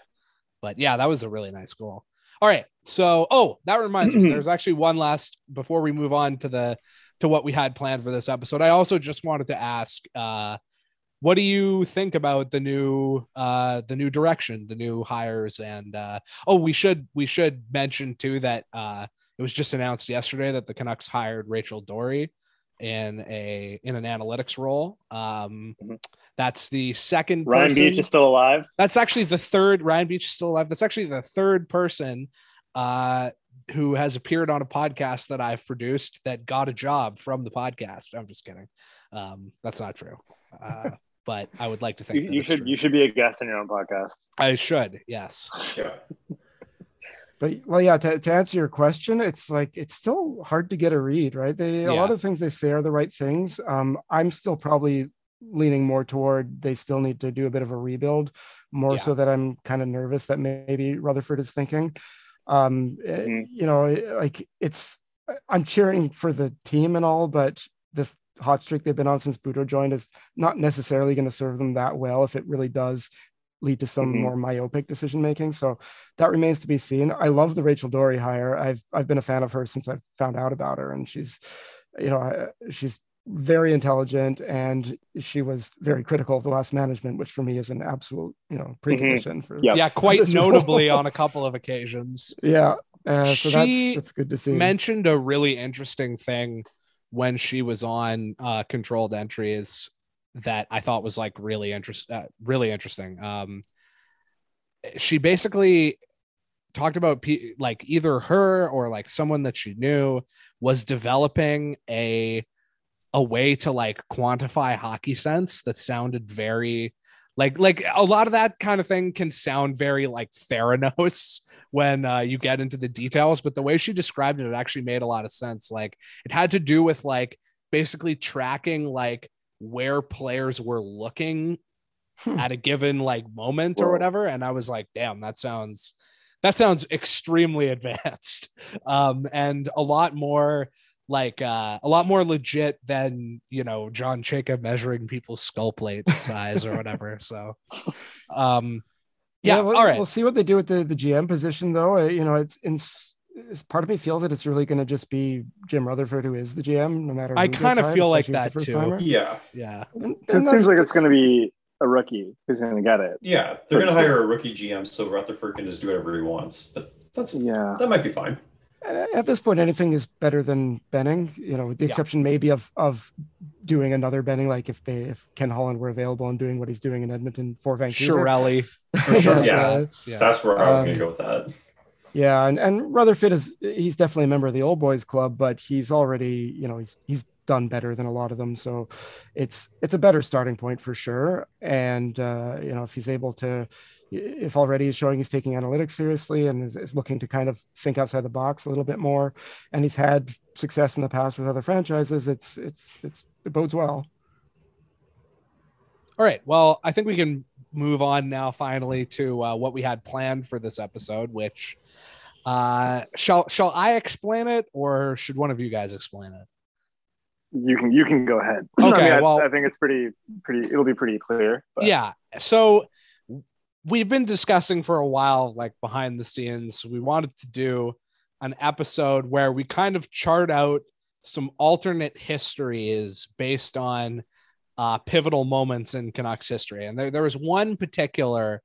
But yeah, that was a really nice goal. All right. So, oh, that reminds me. There's actually one last before we move on to the to what we had planned for this episode. I also just wanted to ask uh what do you think about the new uh the new direction, the new hires and uh oh, we should we should mention too that uh it was just announced yesterday that the Canucks hired Rachel Doerrie in a in an analytics role. Um Mhm. that's the second Ryan person. Beach is still alive. That's actually the third. Ryan Beach is still alive. That's actually the third person uh, who has appeared on a podcast that I've produced that got a job from the podcast. I'm just kidding. Um, that's not true. Uh, but I would like to think You, you should true. you should be a guest on your own podcast. I should. Yes. But well, yeah. To, to answer your question, it's like it's still hard to get a read, right? They a lot of things they say are the right things. Um, I'm still probably leaning more toward they still need to do a bit of a rebuild, more Yeah. so that I'm kind of nervous that maybe Rutherford is thinking. Um, eh, Mhm. you know, eh, like it's I'm cheering for the team and all, but this hot streak they've been on since Boudreau joined is not necessarily going to serve them that well if it really does lead to some Mhm. more myopic decision making. So that remains to be seen. I love the Rachel Doerrie hire. I've I've been a fan of her since I found out about her, and she's, you know, she's very intelligent, and she was very critical of the last management, which for me is an absolute, you know, precondition for Yeah. Yeah. Quite This notably on a couple of occasions. yeah. Uh, so She that's that's good to see. mentioned a really interesting thing when she was on uh, controlled entries that I thought was like really interest uh, really interesting. Um, she basically talked about pe- like either her or like someone that she knew was developing a a way to like quantify hockey sense that sounded very like like a lot of that kind of thing can sound very like Theranos when uh, you get into the details but the way she described it it actually made a lot of sense like it had to do with like basically tracking like where players were looking Hmm. at a given like moment or whatever and i was like damn that sounds that sounds extremely advanced um and a lot more like uh a lot more legit than you know john Chayka measuring people's skull plate size or whatever so um yeah, we'll, all right We'll see what they do with the, the GM position, though. Uh, You know, it's in part of me feels that it's really going to just be Jim Rutherford who is the GM, no matter. I kinda hired, feel like that too. first-timer. Yeah. yeah And, It seems like it's going to be a rookie who's going to get it. Yeah. They're gonna hire a rookie GM so Rutherford can just do whatever he wants. But that's Yeah. that might be fine. at at this point, anything is better than Benning. You know, with the Yeah. exception maybe of of doing another Benning, like if they if Ken Holland were available and doing what he's doing in Edmonton for Vancouver. Shirelli. Yeah, Yeah. yeah That's where I was Um, gonna go with that. Yeah, and, and Rutherford is he's definitely a member of the old boys club, but he's already, you know, he's he's done better than a lot of them. So it's it's a better starting point for sure. And uh, you know, if he's able to if already he's showing he's taking analytics seriously and is, is looking to kind of think outside the box a little bit more, and he's had success in the past with other franchises, it's it's it's it bodes well. All right. Well, I think we can move on now finally to uh, what we had planned for this episode, which uh shall shall I explain it or should one of you guys explain it? You can you can go ahead. Okay, I, mean, I- well- I think it's pretty pretty. It'll be pretty clear. But Yeah. So we've been discussing for a while like behind the scenes. We wanted to do an episode where we kind of chart out some alternate histories based on uh, pivotal moments in Canucks history. And there, there was one particular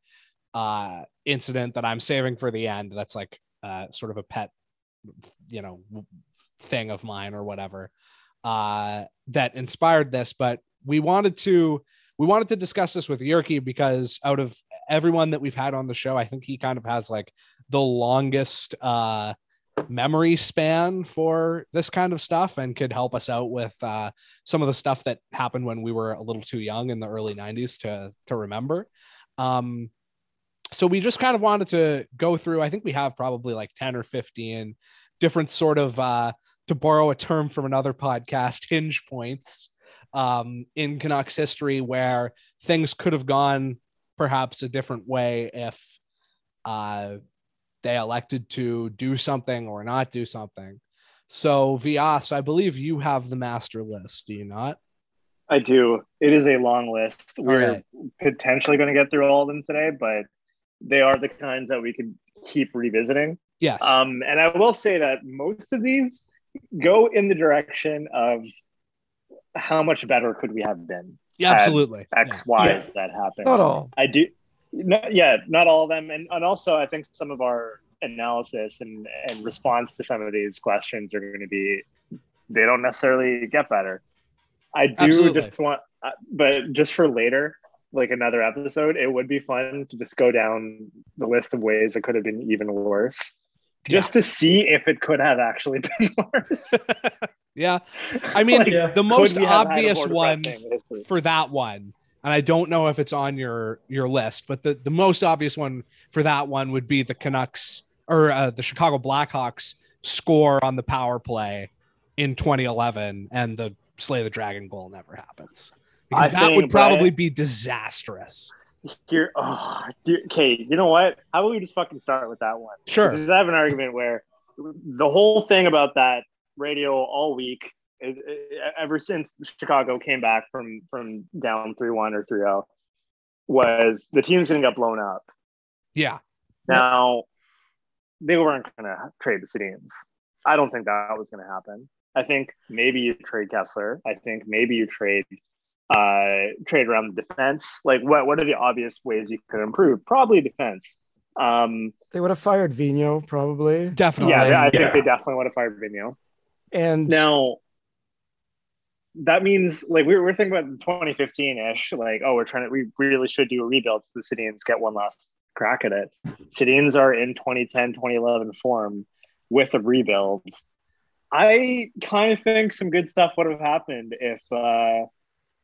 uh, incident that I'm saving for the end. That's like uh, sort of a pet, you know, thing of mine or whatever uh, that inspired this. But we wanted to we wanted to discuss this with Jyrki because out of everyone that we've had on the show, I think he kind of has like the longest uh, memory span for this kind of stuff and could help us out with uh, some of the stuff that happened when we were a little too young in the early 90s to to remember. Um, so we just kind of wanted to go through. I think we have probably like 10 or 15 different sort of uh, to borrow a term from another podcast, hinge points um, in Canucks history where things could have gone perhaps a different way if uh, they elected to do something or not do something. So, Vias, I believe you have the master list, do you not? I do. It is a long list. We're right. potentially going to get through all of them today, but they are the kinds that we could keep revisiting. Yes. Um, and I will say that most of these go in the direction of how much better could we have been? yeah, absolutely. X, Y, that happened. Not all. I do. No, yeah, not all of them, and and also I think some of our analysis and and response to some of these questions are going to be they don't necessarily get better. I do Absolutely. just want, uh, but just for later, like another episode, it would be fun to just go down the list of ways it could have been even worse, just to see if it could have actually been worse. Yeah. I mean, Like, Yeah. the most we have had a obvious one for that one, and I don't know if it's on your your list, but the, the most obvious one for that one would be the Canucks or uh, the Chicago Blackhawks score on the power play in 2011, and the Slay the Dragon goal never happens because I that think would probably be disastrous. Here, oh, okay, you know what? How about we just fucking start with that one? Sure. Because I have an argument where the whole thing about that radio all week, it- it- ever since Chicago came back from from down three one or 3-0, was the team's to get blown up. Yeah. Now, they weren't going to trade the Sedins. I don't think that was going to happen. I think maybe you trade Kesler. I think maybe you trade uh trade around the defense. Like what what are the obvious ways you could improve? Probably defense. Um They would have fired Vino probably. Definitely. yeah, I think Yeah. they definitely would have fired Vino. And Now that means like we we're thinking about 2015-ish, like, oh, we're trying to we really should do a rebuild so the Sedins get one last crack at it. Sedins are in 2010, 2011 form with a rebuild. I kind of think some good stuff would have happened if uh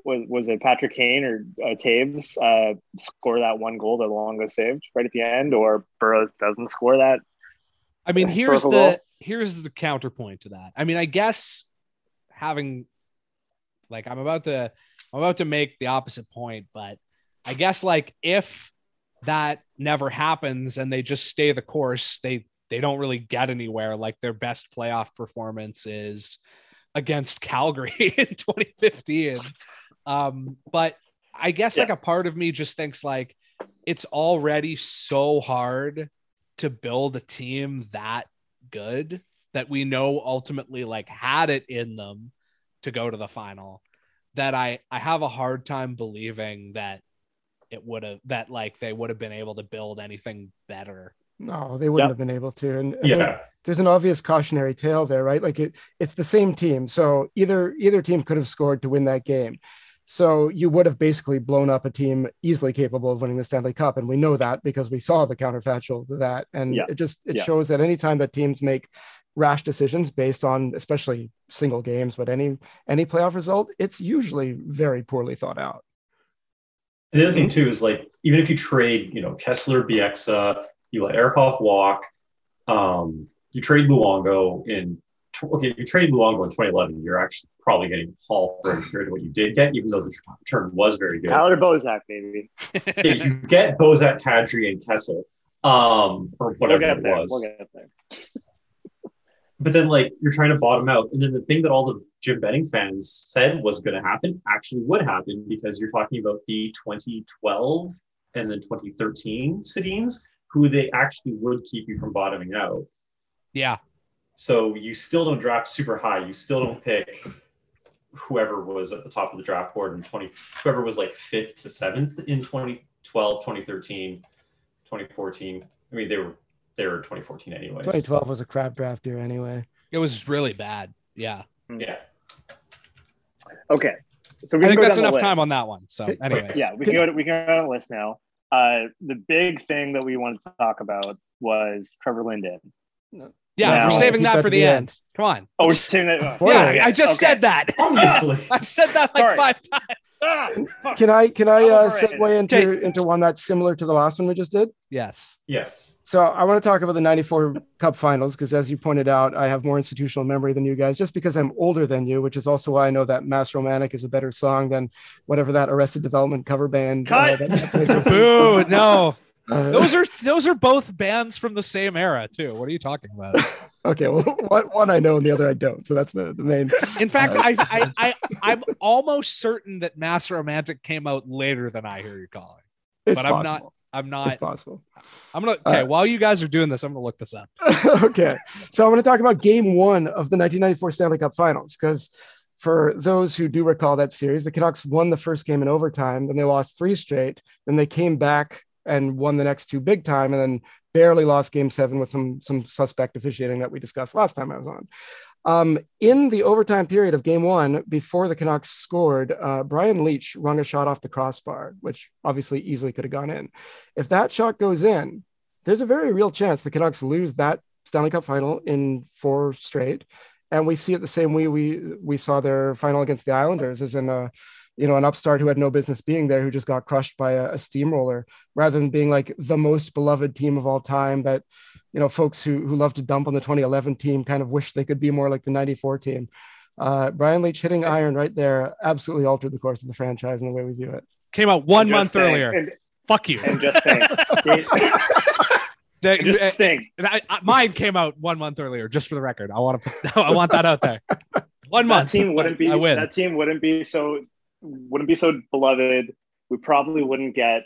was was it Patrick Kane or uh, Toews uh score that one goal that Luongo saved right at the end, or Burrows doesn't score that I mean, here's the goal. here's the counterpoint to that. I mean, I guess having like I'm about to I'm about to make the opposite point, but I guess like if that never happens and they just stay the course, they they don't really get anywhere. Like their best playoff performance is against Calgary in 2015. Um, but I guess like a part of me just thinks like it's already so hard to build a team that good that we know ultimately like had it in them to go to the final that I I have a hard time believing that it would have that like they would have been able to build anything better. no, they wouldn't Yep. have been able to. And and there- Yeah. there's an obvious cautionary tale there, right? Like it, it's the same team. So either either team could have scored to win that game. So you would have basically blown up a team easily capable of winning the Stanley Cup, and we know that because we saw the counterfactual to that. And Yeah. it just it Yeah. shows that anytime that teams make rash decisions based on especially single games, but any any playoff result, it's usually very poorly thought out. And the other thing too is like even if you trade, you know, Kesler, Bieksa, you let Ehrhoff walk, um, you trade Luongo in tw- okay, you trade Luongo in 2011, you're actually probably getting Hall for compared to what you did get, even though the return was very good. Tyler Bozak, baby. Yeah, you get Bozak, Kadri, and Kessel, um, or We'll whatever get it there. was. We'll get there. But then, like, you're trying to bottom out. And then the thing that all the Jim Benning fans said was going to happen actually would happen because you're talking about the 2012 and then 2013 Sedins, who they actually would keep you from bottoming out. Yeah. So you still don't draft super high. You still don't pick whoever was at the top of the draft board in 20, whoever was like fifth to seventh in 2012, 2013, 2014. I mean, they were, they were 2014 anyways. 2012 was a crap draft year anyway. It was really bad. Yeah. Yeah. Okay. So we I think that's enough time on that one. So Okay. anyways. Yeah, we can go to, we can go down the list now. Uh, the big thing that we wanted to talk about was Trevor Linden. Yeah, Now- we're saving that that for the the end. end. Come on. Oh, we're saying that. Spoiler. Yeah, I just Okay. said that. Obviously. I've said that like Sorry. five times. Ah. Can I can I uh, segue into into one that's similar to the last one we just did? Yes. Yes. So I want to talk about the 94 Cup finals because as you pointed out, I have more institutional memory than you guys just because I'm older than you, which is also why I know that Mass Romantic is a better song than whatever that Arrested Development cover band. Cut. that plays Boo! No, uh, those are those are both bands from the same era too. What are you talking about? okay, well, one, one I know and the other I don't. So that's the, the main. In fact, I, I I I'm almost certain that Mass Romantic came out later than I hear you calling. It's But I'm possible. not- I'm It's not. possible. I'm gonna. Okay, Uh, while you guys are doing this, I'm gonna look this up. okay. So I'm gonna talk about game one of the 1994 Stanley Cup finals because for those who do recall that series, the Canucks won the first game in overtime, then they lost three straight, then they came back and won the next two big time, and then barely lost game seven with some, some suspect officiating that we discussed last time I was on. Um, in the overtime period of game one, before the Canucks scored, uh, Brian Leetch rung a shot off the crossbar, which obviously easily could have gone in. If that shot goes in, there's a very real chance the Canucks lose that Stanley Cup final in four straight. And we see it the same way we we saw their final against the Islanders, as in a you know an upstart who had no business being there, who just got crushed by a, a steamroller, rather than being like the most beloved team of all time that you know folks who who love to dump on the 2011 team kind of wish they could be more like the 94 team. Uh, Brian Leetch hitting iron right there absolutely altered the course of the franchise and the way we view it. Came out one month saying, earlier. And, Fuck you. and just saying, They- just saying, I- I- mine came out one month earlier, just for the record. I want to. I want that out there. One that month. team wouldn't be I win. that team wouldn't be so wouldn't be so beloved. We probably wouldn't get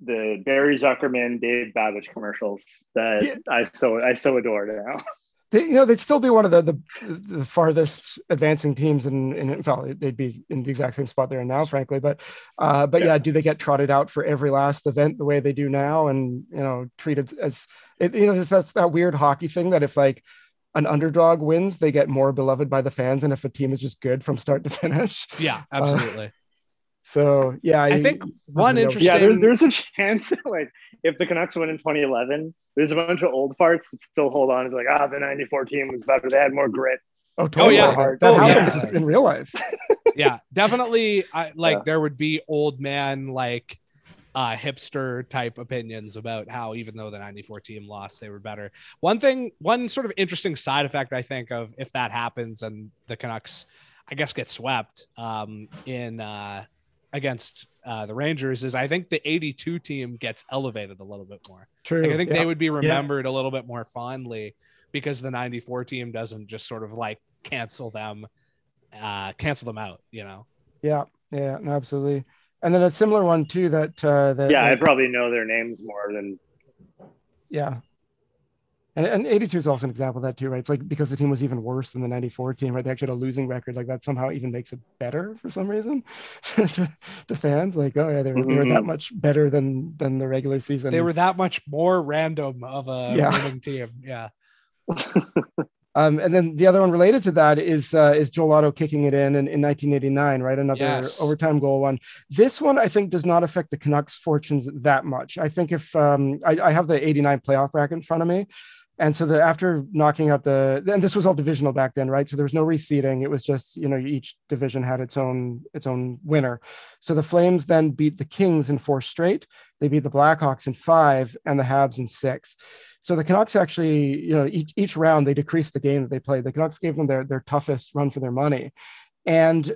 the Barry Zuckerman, Dave Babych commercials that Yeah. I so I so adore now. they, you know, they'd still be one of the the, the farthest advancing teams in in well, they'd be in the exact same spot they're in now, frankly. But uh, but yeah. Yeah. do they get trotted out for every last event the way they do now, and you know, treated as it, you know, there's that that weird hockey thing that if like an underdog wins, they get more beloved by the fans, and if a team is just good from start to finish. Yeah, absolutely. So yeah, I think one interesting. Yeah, there, there's a chance like if the Canucks win in 2011, there's a bunch of old farts that still hold on. It's like ah, the '94 team was better. They had more grit. oh, totally. Oh, yeah. that, that Oh, yeah. happens in real life. yeah, definitely. I like Yeah. there would be old man like uh hipster type opinions about how even though the 94 team lost they were better one thing one sort of interesting side effect i think of if that happens and the canucks i guess get swept um in uh against uh the rangers is i think the 82 team gets elevated a little bit more True. like, i think yeah. they would be remembered a little bit more fondly because the 94 team doesn't just sort of like cancel them uh cancel them out you know Yeah, yeah, no, absolutely. And then a similar one too that uh that Yeah, I probably know their names more than yeah. And, and 82 is also an example of that too, right? It's like because the team was even worse than the 94 team, right? They actually had a losing record, like that somehow even makes it better for some reason to, to fans. Like, oh yeah, they were, they were that Mhm. much better than than the regular season. they were that much more random of a Yeah. winning team. Yeah. Um, and then the other one related to that is uh, is Joel Otto kicking it in, in in 1989, right? Another Yes. overtime goal one. This one I think does not affect the Canucks' fortunes that much. I think if um, I, I have the 89 playoff bracket in front of me, and so the after knocking out the and this was all divisional back then, right? So there was no reseeding. It was just you know each division had its own its own winner. So the Flames then beat the Kings in four straight. They beat the Blackhawks in five and the Habs in six. So the Canucks actually, you know, each, each round they decreased the game that they played. The Canucks gave them their their toughest run for their money, and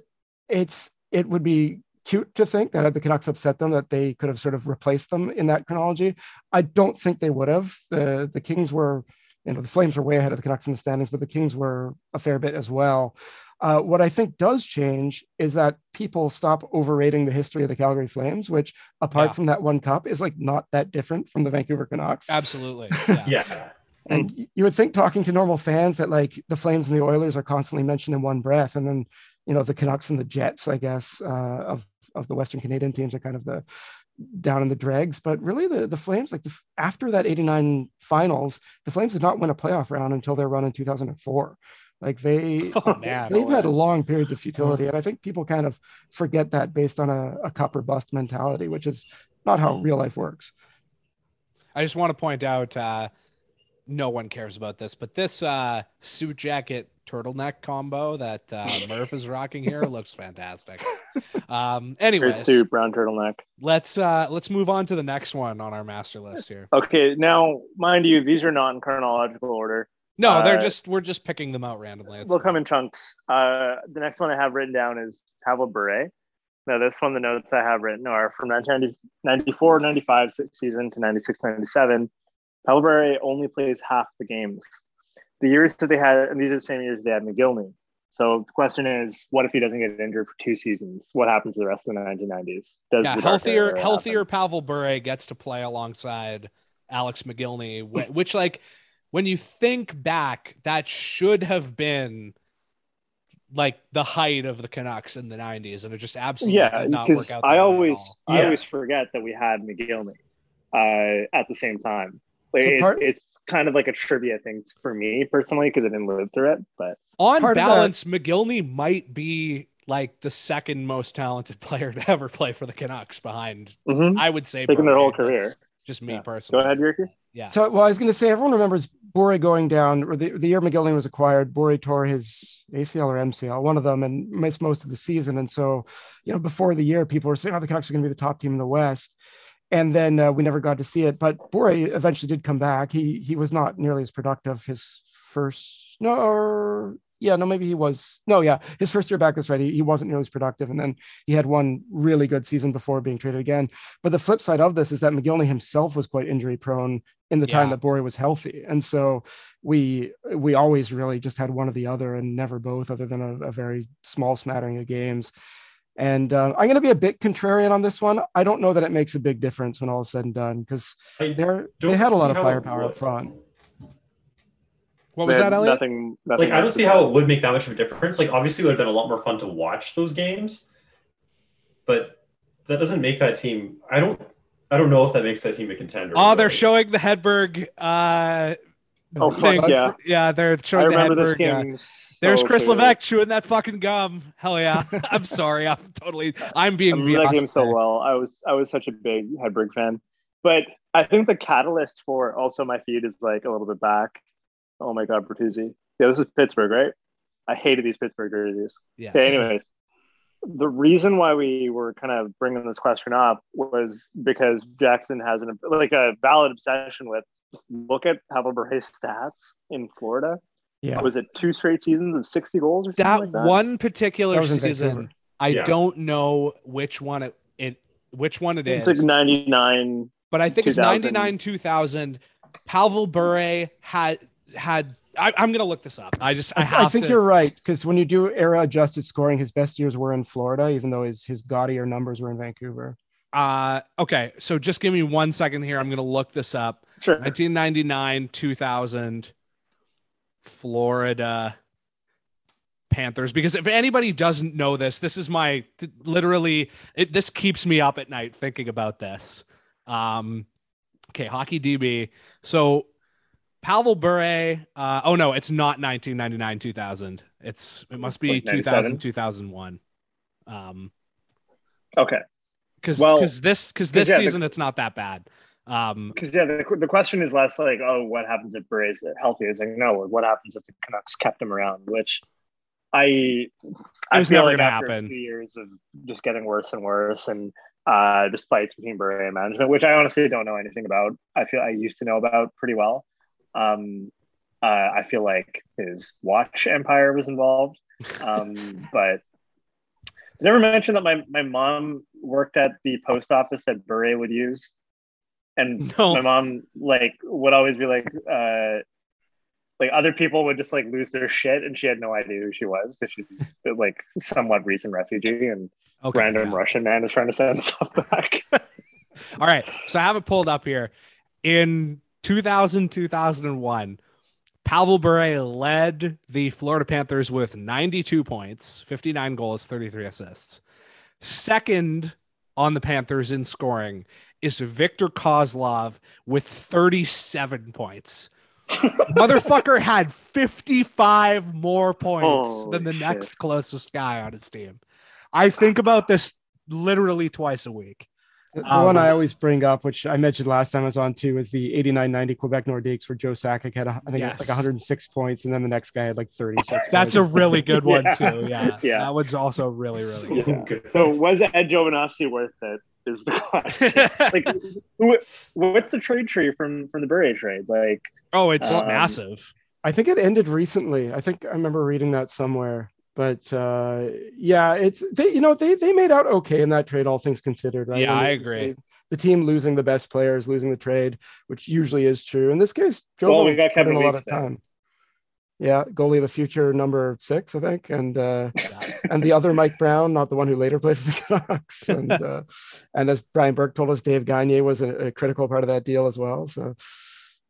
it's it would be cute to think that had the Canucks upset them that they could have sort of replaced them in that chronology. I don't think they would have. The the Kings were, you know, the Flames were way ahead of the Canucks in the standings, but the Kings were a fair bit as well. Uh, what I think does change is that people stop overrating the history of the Calgary Flames, which apart Yeah. from that one cup is like not that different from the Vancouver Canucks. Absolutely. Yeah. Yeah. And you would think talking to normal fans that like the Flames and the Oilers are constantly mentioned in one breath, and then you know the Canucks and the Jets, I guess, uh, of of the Western Canadian teams are kind of the down in the dregs. But really, the the Flames, like the, after that '89 finals, the Flames did not win a playoff round until their run in 2004. Like they Oh man. they've had long periods of futility, and I think people kind of forget that based on a, a cup or bust mentality, which is not how real life works. I just want to point out uh no one cares about this, but this uh suit jacket turtleneck combo that uh Murph is rocking here looks fantastic. Um, anyways, suit, brown turtleneck. let's uh let's move on to the next one on our master list here. Okay, now mind you, these are not in chronological order. No, they're Uh, just we're just picking them out randomly. It's They'll fine. come in chunks. Uh, the next one I have written down is Pavel Bure. Now, this one, the notes I have written are from 1994 95 season to 96 97. Bure only plays half the games. The years that they had, and these are the same years they had Mogilny. So the question is, what if he doesn't get injured for two seasons? What happens to the rest of the 1990s? Does yeah, healthier healthier? Pavel Bure gets to play alongside Alex Mogilny, which like when you think back, that should have been like the height of the Canucks in the 90s, and it just absolutely Yeah, did not because work out. I that way at always. I Yeah. always forget that we had Mogilny uh, at the same time. Like, So it- part- it's kind of like a trivia thing for me personally because I didn't live through it. But on part of that- balance, Mogilny might be like the second most talented player to ever play for the Canucks behind, Mhm. I would say, Taking their Bure. whole That's career. Just me Yeah. go personally. ahead, Jyrki. Yeah. So, well, I was going to say everyone remembers Bure going down, or the, the year Mogilny was acquired. Bure tore his ACL or MCL, one of them, and missed most of the season. And so, you know, before the year, people were saying, "Oh, the Canucks are going to be the top team in the West," and then uh, we never got to see it. But Bure eventually did come back. He he was not nearly as productive his first no, or, yeah, no, maybe he was no, yeah, his first year back. That's right. He, he wasn't nearly as productive, and then he had one really good season before being traded again. But the flip side of this is that Mogilny himself was quite injury prone in the time that Bure was healthy. And so we we always really just had one or the other and never both, other than a, a very small smattering of games. And uh, I'm going to be a bit contrarian on this one. I don't know that it makes a big difference when all is said and done because they're they had a lot of firepower up front. What was that, had Elliot? Nothing, nothing. like I don't see how it would make that much of a difference. Like obviously it would have been a lot more fun to watch those games, but that doesn't make that team. I don't. I don't know if that makes that team a contender. Oh, they're showing the Hedberg uh Oh, fuck yeah. Yeah, they're I the Hedberg. game. There's Chris clearly. Levesque chewing that fucking gum. Hell yeah. I'm sorry. I'm totally I'm I being remember that game so well. I was I was such a big Hedberg fan, but I think the catalyst for also my feed is like a little bit back. Oh my god, Bertuzzi. Yeah, this is Pittsburgh, right? I hated these Pittsburgh jerseys. Yes. Okay, anyways, the reason why we were kind of bringing this question up was because Jackson has an like a valid obsession with. Just look at Pavel Bure's stats in Florida. Yeah. Was it two straight seasons of sixty goals or something that like that? one particular That season, I Yeah. don't know which one it, it which one it It's is, like ninety nine. but I think it's 99 2000. Pavel Bure had had I, I'm gonna look this up. I just I I, have I think to, you're right because when you do era adjusted scoring, his best years were in Florida, even though his his gaudier numbers were in Vancouver. uh okay. So just give me one second here. I'm gonna look this up. Sure. 1999 2000 Florida Panthers. Because if anybody doesn't know this this is my th- literally it, this keeps me up at night thinking about this. Um okay hockey DB so Pavel Bure uh oh no it's not 1999 2000 it's it must be 2000 2001 um Okay. cuz Well, this 'cause, this yeah, the- season it's not that bad um Because yeah, the, the question is less like, oh, what happens if Bure's healthy? It's like, no, what happens if the Canucks kept him around? Which I, I feel never like after happen. two years of just getting worse and worse, and uh, despite between Bure and management, which I honestly don't know anything about. I feel I used to know about pretty well. Um, uh, I feel like his watch empire was involved, um, but. I never mentioned that my, my mom worked at the post office that Bure would use. And No. my mom like would always be like, uh, like other people would just like lose their shit, and she had no idea who she was because she's like somewhat recent refugee, and okay random yeah. Russian man is trying to send stuff back. All right. So I have it pulled up here. In 2000, 2001, Pavel Bure led the Florida Panthers with 92 points, 59 goals, 33 assists. Second on the Panthers in scoring is Victor Kozlov with 37 points. Motherfucker had 55 more points Holy than the shit. next closest guy on his team. I think about this literally twice a week. The the Um, one I always bring up, which I mentioned last time I was on too, is the 89-90 Quebec Nordiques, where Joe Sakic had, a- I think, Yes. like 106 points, and then the next guy had like 36. That's a really good one Yeah. too. Yeah. Yeah. That one's also really, really good. Yeah. Good. So was Ed Jovanovski worth it? Is the question. like, who, what's the trade tree from from the Bure trade? Like, oh, it's Um, massive. I think it ended recently. I think I remember reading that somewhere. But uh, yeah, it's they you know they they made out okay in that trade, all things considered, right? Yeah, And I it- agree. The team losing the best players, losing the trade, which usually is true. In this case, Joe Well, we got put in Kevin a lot of there. time. Yeah, goalie of the future, number six, I think, and uh, and the other Mike Brown, not the one who later played for the Canucks, and uh, and as Brian Burke told us, Dave Gagne was a, a critical part of that deal as well. So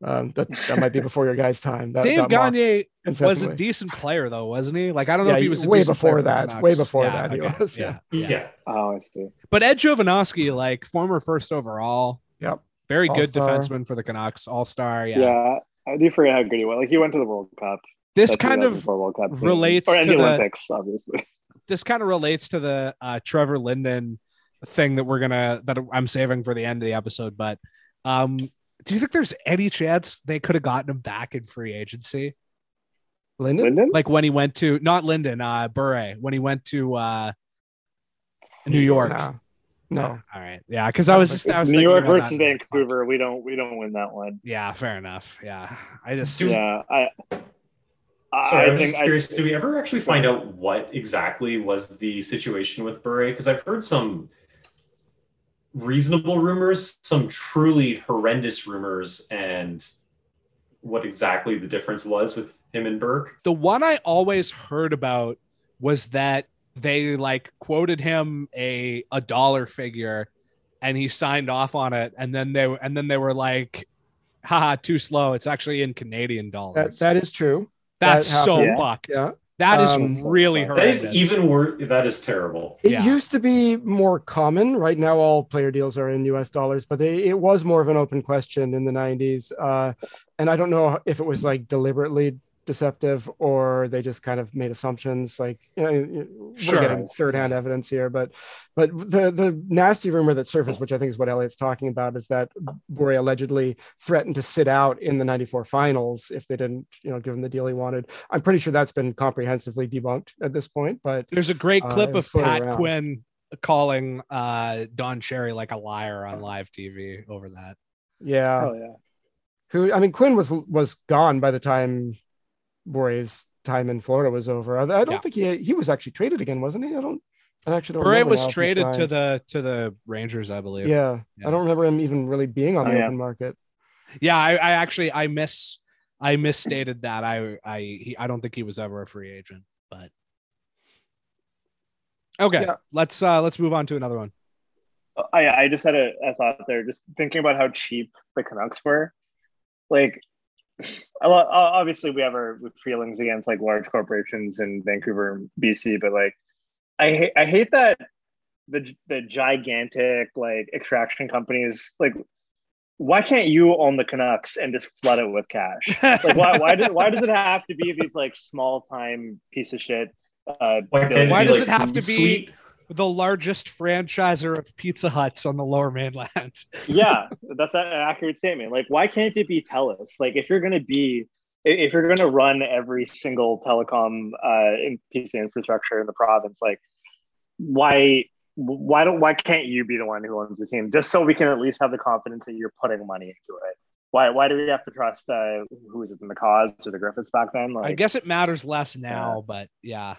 um, that that might be before your guys' time. That, Dave that Gagne was a decent player though, wasn't he? Like I don't know Yeah, if he was a way decent before that, way before Yeah, that he was, Yeah. Yeah. oh, I see. But Ed Jovanovski, like former first overall, Yep. very good All-star. defenseman for the Canucks, all star. Yeah. Yeah. I do forget how good he was. Like he went to the World Cup. This That kind of World Cup team. relates or to the the- Olympics, obviously. this kind of relates to the uh, Trevor Linden thing that we're gonna that I'm saving for the end of the episode. But um, do you think there's any chance they could have gotten him back in free agency? Linden? Linden? Like when he went to not Linden, uh, Bure, when he went to uh, New York. No. No. All right, yeah, because I was just I was New York about that versus and like. Vancouver. We don't we don't win that one. Yeah, fair enough. Yeah, I just Yeah, I. I, Sorry, I I'm think just I, curious. Did we ever actually find out what exactly was the situation with Bure? Because I've heard some reasonable rumors, some truly horrendous rumors, and what exactly the difference was with him and Burke. the one I always heard about was that they like quoted him a a dollar figure and he signed off on it and then they and then they were like haha too slow it's actually in Canadian That, dollars that is true. that's that so happened. fucked Yeah. That is Um, really That That horrendous is even worse. That is terrible. It Yeah. used to be more common. Right now, all player deals are in US dollars, but they, it was more of an open question in the 90s. Uh, and I don't know if it was like deliberately deceptive or they just kind of made assumptions. Like, you know, we're getting third hand evidence here, but but the, the nasty rumor that surfaced, which I think is what Elliot's talking about, is that Bure allegedly threatened to sit out in the 94 finals if they didn't, you know, give him the deal he wanted. I'm pretty sure that's been comprehensively debunked at this point, but there's a great Uh, clip it was of Pat around. Quinn calling uh Don Cherry like a liar on live TV over that yeah. oh yeah. who I mean Quinn was was gone by the time Bure's time in Florida was over. I, I don't Yeah. think he he was actually traded again, wasn't he? I don't. I actually don't. Bure remember was now if he traded to the to the Rangers I believe Yeah, Yeah. I don't remember him even really being on Oh, the yeah. open market. Yeah, I, I actually I miss I misstated that. I I he, I don't think he was ever a free agent, but okay. Yeah. Let's uh let's move on to another one. I I just had a, a thought there, just thinking about how cheap the Canucks were. Like, a lot, obviously we have our feelings against like large corporations in Vancouver and BC, but like, I hate I hate that the the gigantic like extraction companies like. Why can't you own the Canucks and just flood it with cash? Like, why why does why does it have to be these like small time piece of shit? Uh, Why. Why does like it have to be- Suite? The largest franchisor of Pizza Huts on the Lower Mainland. yeah, that's an accurate statement. Like, why can't it be TELUS? Like, if you're going to be, if you're going to run every single telecom uh, in piece of infrastructure in the province, like, why, why don't, why can't you be the one who owns the team? Just so we can at least have the confidence that you're putting money into it. Why, why do we have to trust? Uh, who is it, the McCaws or the Griffiths back then? Like, I guess it matters less now, but yeah.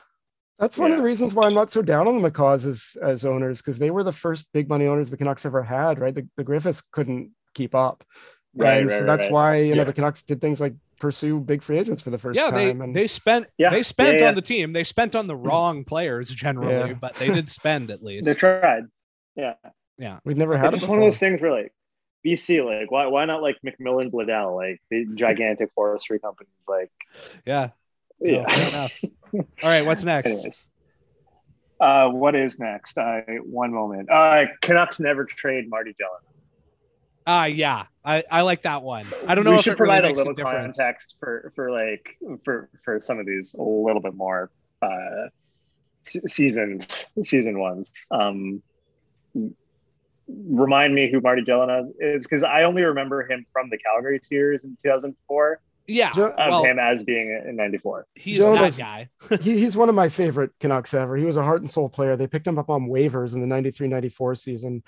That's one of the reasons why I'm not so down on the McCaws as, as owners because they were the first big money owners the Canucks ever had. Right, the, the Griffiths couldn't keep up, Right, and right, so that's right. why you know the Canucks did things like pursue big free agents for the first Yeah, they and they spent Yeah, they spent yeah, yeah. on the team. They spent on the mm. wrong players generally, Yeah. but they did spend at least. they tried. Yeah. Yeah. We've never had it's it just one of those things where like BC, like why why not like MacMillan Bloedel, like the gigantic forestry companies, like Yeah. No, yeah. fair enough. All right, what's next? Anyways, uh, what is next? Uh, one moment. Uh, Canucks never trade Marty Gellin. Ah, yeah, I, I like that one. I don't know We if should it really provide a makes little difference. context for for like for for some of these a little bit more uh, se- season season ones. Um, remind me who Marty Gelinas is because I only remember him from the Calgary series in 2004 Yeah. Jo- of Well, him as being in '94. he's Joe that guy. he, he's one of my favorite Canucks ever. He was a heart and soul player. They picked him up on waivers in the 93 94 season.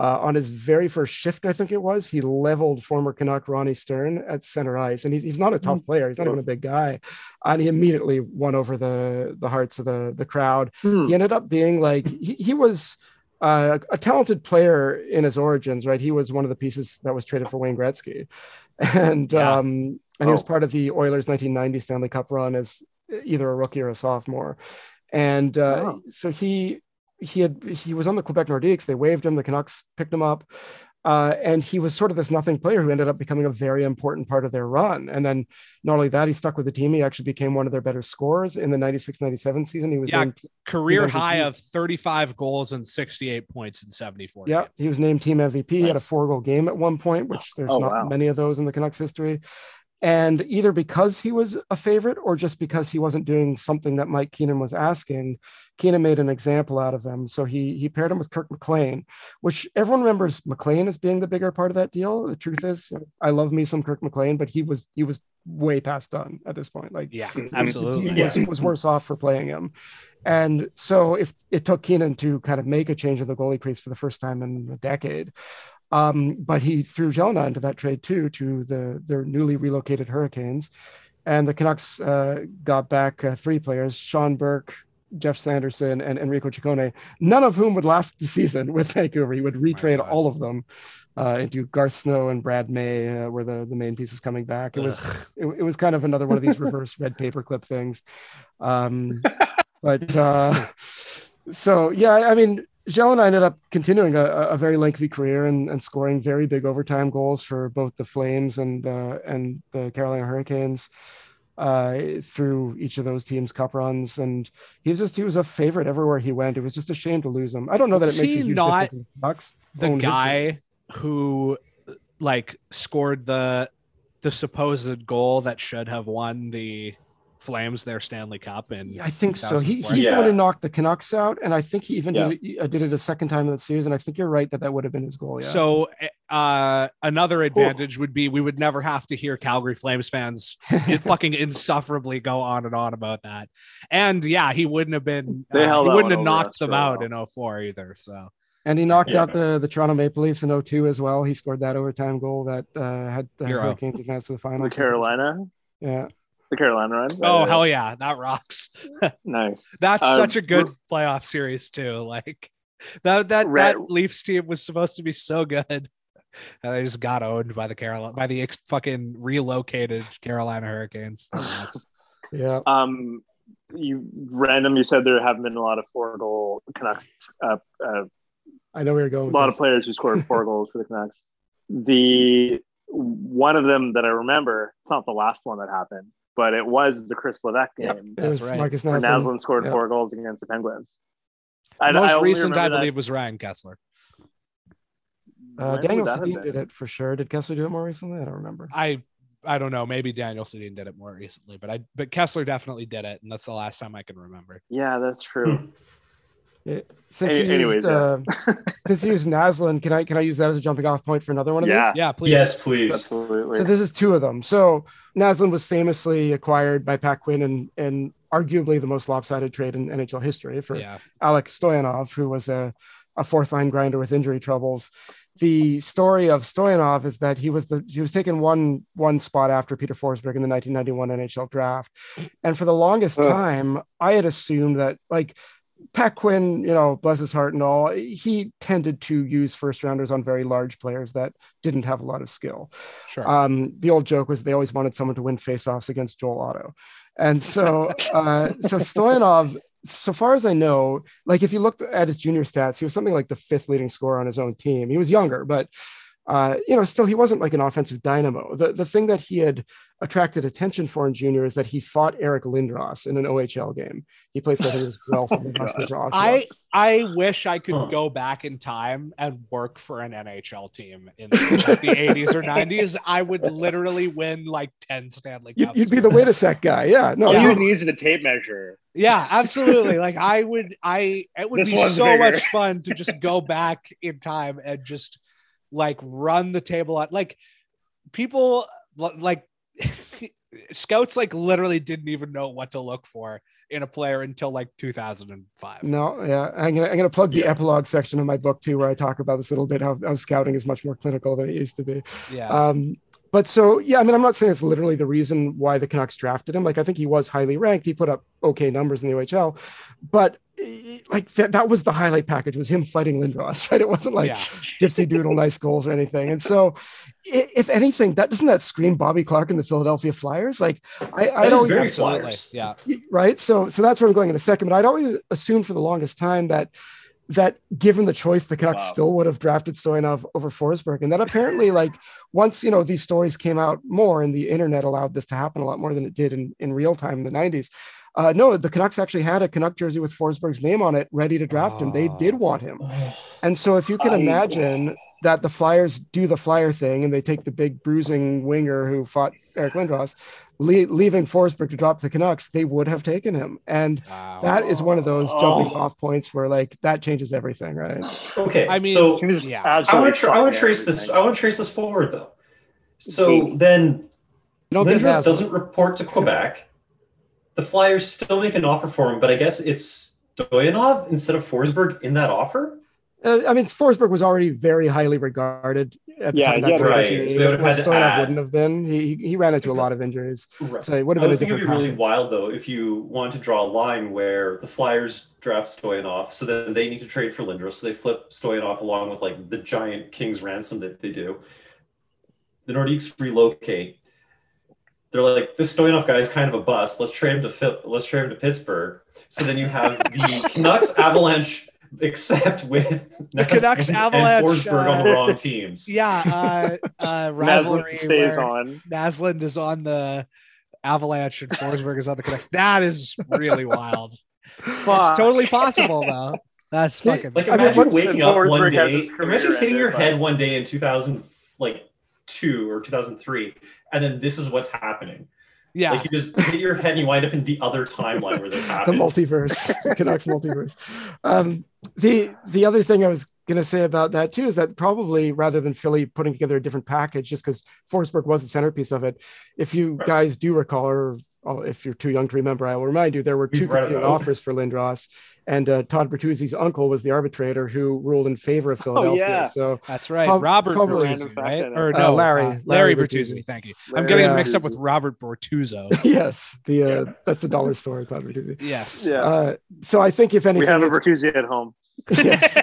Uh, on his very first shift, I think it was, he leveled former Canuck Ronnie Stern at center ice. And he's, he's not a tough player. He's not even a big guy. And he immediately won over the, the hearts of the, the crowd. Hmm. He ended up being like, he, he was uh, a talented player in his origins, right? He was one of the pieces that was traded for Wayne Gretzky. And, Yeah. um, and he was Oh. part of the Oilers 1990 Stanley Cup run as either a rookie or a sophomore. And uh, Wow. so he he had he was on the Quebec Nordiques. They waived him. The Canucks picked him up. Uh, and he was sort of this nothing player who ended up becoming a very important part of their run. And then not only that, he stuck with the team. He actually became one of their better scorers in the 96 97 season. He was Yeah, named, Career MVP. high of 35 goals and 68 points in 74. yeah, games. he was named team MVP. He had a four goal game at one point, which there's Oh, not wow. many of those in the Canucks history. And either because he was a favorite or just because he wasn't doing something that Mike Keenan was asking, Keenan made an example out of him. So he he paired him with Kirk McLean, which everyone remembers McLean as being the bigger part of that deal. The truth is, I love me some Kirk McLean, but he was he was way past done at this point. Like Yeah, absolutely. he was, was worse off for playing him. And so if it took Keenan to kind of make a change in the goalie crease for the first time in a decade, um, but he threw Gelinas into that trade too to the their newly relocated Hurricanes, and the Canucks uh, got back uh, three players: Sean Burke, Geoff Sanderson, and Enrico Ciccone. None of whom would last the season with Vancouver. He would retrade all of them uh, into Garth Snow and Brad May, uh, were the the main pieces coming back. It was it, it was kind of another one of these reverse red paperclip things. Um, but uh, so yeah, I mean, Gelinas ended up continuing a, a very lengthy career and, and scoring very big overtime goals for both the Flames and uh, and the Carolina Hurricanes uh, through each of those teams' cup runs. And he was just he was a favorite everywhere he went. It was just a shame to lose him. I don't know that it Was makes a huge not difference in the Bucks. the own history. guy who like scored the the supposed goal that should have won the Flames their Stanley Cup and I think so. He, 2004. he's the one who knocked the Canucks out, and I think he even Yeah. did, it, uh, did it a second time in the series. And I think you're right that that would have been his goal. Yeah. So uh, another advantage would be we would never have to hear Calgary Flames fans fucking insufferably go on and on about that. And yeah, he wouldn't have been They uh, he wouldn't have knocked them out in 04 either. So and he knocked Yeah. out the the Toronto Maple Leafs in 02 as well. He scored that overtime goal that uh, had the Hero. Hurricanes advance to the final. The Carolina, Yeah. The Carolina run. oh hell yeah, that rocks. nice. That's Uh, such a good we're- playoff series too. Like that that Red- that Leafs team was supposed to be so good. And they just got owned by the Carolina by the ex- fucking relocated Carolina Hurricanes. Yeah. Um, you random. You said there haven't been a lot of four goal Canucks. Uh, uh, I know where you're going. a lot this. of players who scored four goals for the Canucks. The one of them that I remember, it's not the last one that happened, but it was the Chris Levesque Yep, game it That's right. Markus where Naslund. Naslund scored Yeah. four goals against the Penguins. I, Most I recent, I remember that- believe, was Ryan Kesler. Uh, Daniel Sedin did it for sure. Did Kesler do it more recently? I don't remember. I I don't know. Maybe Daniel Sedin did it more recently, but I but Kesler definitely did it, and that's the last time I can remember. Yeah, that's true. Since Any- you used, anyways, yeah. uh, since you used Naslund, can I can I use that as a jumping off point for another one of Yeah. these? Yeah, please. Yes, please. Absolutely. So this is two of them. So Naslund was famously acquired by Pat Quinn and and arguably the most lopsided trade in NHL history for Yeah. Alek Stojanov, who was a, a fourth line grinder with injury troubles. The story of Stojanov is that he was the he was taken one one spot after Peter Forsberg in the 1991 NHL draft, and for the longest Ugh. time, I had assumed that like Pat Quinn, you know, bless his heart and all, he tended to use first rounders on very large players that didn't have a lot of skill. Sure. Um, the old joke was they always wanted someone to win faceoffs against Joel Otto. And so, uh, so Stojanov, so far as I know, like if you look at his junior stats, he was something like the fifth leading scorer on his own team. He was younger, but uh, you know, still he wasn't like an offensive dynamo. The the thing that he had attracted attention for in junior is that he fought Eric Lindros in an OHL game. He played for him as well for the Oshawa. I I wish I could Huh. go back in time and work for an NHL team in like, the 80s or 90s. I would literally win like 10 Stanley You- Cups. You'd be the Witasek guy. Yeah. No. All Yeah. you would need is a tape measure. Yeah, absolutely. Like I would, I it would This be so bigger. much fun to just go back in time and just like run the table out. Like people, like scouts, like literally didn't even know what to look for in a player until like 2005. No, yeah, I'm gonna I'm gonna plug the epilogue section of my book too, where I talk about this a little bit. How, how scouting is much more clinical than it used to be. Yeah, Um, but so yeah, I mean, I'm not saying it's literally the reason why the Canucks drafted him. Like, I think he was highly ranked. He put up okay numbers in the OHL, but like that, that was the highlight package was him fighting Lindros, right? It wasn't like yeah. gypsy doodle nice goals or anything. And so, if anything, that doesn't that scream Bobby Clarke and the Philadelphia Flyers? Like, I, That I'd always very Flyers. Yeah. right so so that's where i'm going in a second but i'd always assumed for the longest time that that given the choice the canucks Wow. still would have drafted stojanov over forsberg and that apparently like once you know these stories came out more and the internet allowed this to happen a lot more than it did in in real time in the 90s uh, no, the Canucks actually had a Canuck jersey with Forsberg's name on it, ready to draft him. They did Oh. want him, and so if you can I- imagine that the Flyers do the Flyer thing and they take the big bruising winger who fought Eric Lindros, le- leaving Forsberg to drop the Canucks, they would have taken him. And Wow. that is one of those jumping Oh. off points where like that changes everything, right? Okay, I mean, so Yeah. I want to I want to trace this. I want to trace this forward though. So Please. then You don't get Lindros doesn't report to Quebec. The Flyers still make an offer for him, but I guess it's Stojanov instead of Forsberg in that offer. Uh, I mean, Forsberg was already very highly regarded at the Yeah, time that yeah, right. So would have had to wouldn't have been. He he ran into a lot of injuries, Right. so it would have I been a was thinking different it'd be really wild though if you want to draw a line where the Flyers draft Stojanov, so then they need to trade for Lindros, so they flip Stojanov along with like the giant King's ransom that they do. The Nordiques relocate. They're like, this Stojanov guy is kind of a bust. Let's trade him to Phil- let's trade him to Pittsburgh. So then you have the Canucks Avalanche except with The Canucks and, Avalanche, and Forsberg on uh, the wrong teams. yeah, uh, uh, Naslund rivalry stays where on. Naslund is on the Avalanche and Forsberg is on the Canucks. That is really wild. Fuck. It's totally possible though. That's fucking Like I mean, imagine waking up one Forsberg has day, his imagine hitting ended, your but- head one day in 2000, like two or 2003, and then this is what's happening. yeah. Like you just hit your head and you wind up in the other timeline where this the multiverse, the Canucks multiverse. Um, the the other thing I was going to say about that too is that probably rather than Philly putting together a different package, just because Forsberg was the centerpiece of it, if you Right. guys do recall, or oh, if you're too young to remember, I will remind you there were two competing about offers for Lindros, and uh, Todd Bertuzzi's uncle was the arbitrator who ruled in favor of Philadelphia. Oh, yeah. So That's right. Prob- Robert probably- Bertuzzi, right? Or Uh, no, Larry- uh, Larry Larry Bertuzzi. Bertuzzi. Thank you. I'm getting Yeah. mixed up with Robert Bortuzzo. yes, the uh, Yeah. that's the dollar store, Todd Bertuzzi. yes. Yeah. Uh, so I think if anything, we have a Bertuzzi at home. yes.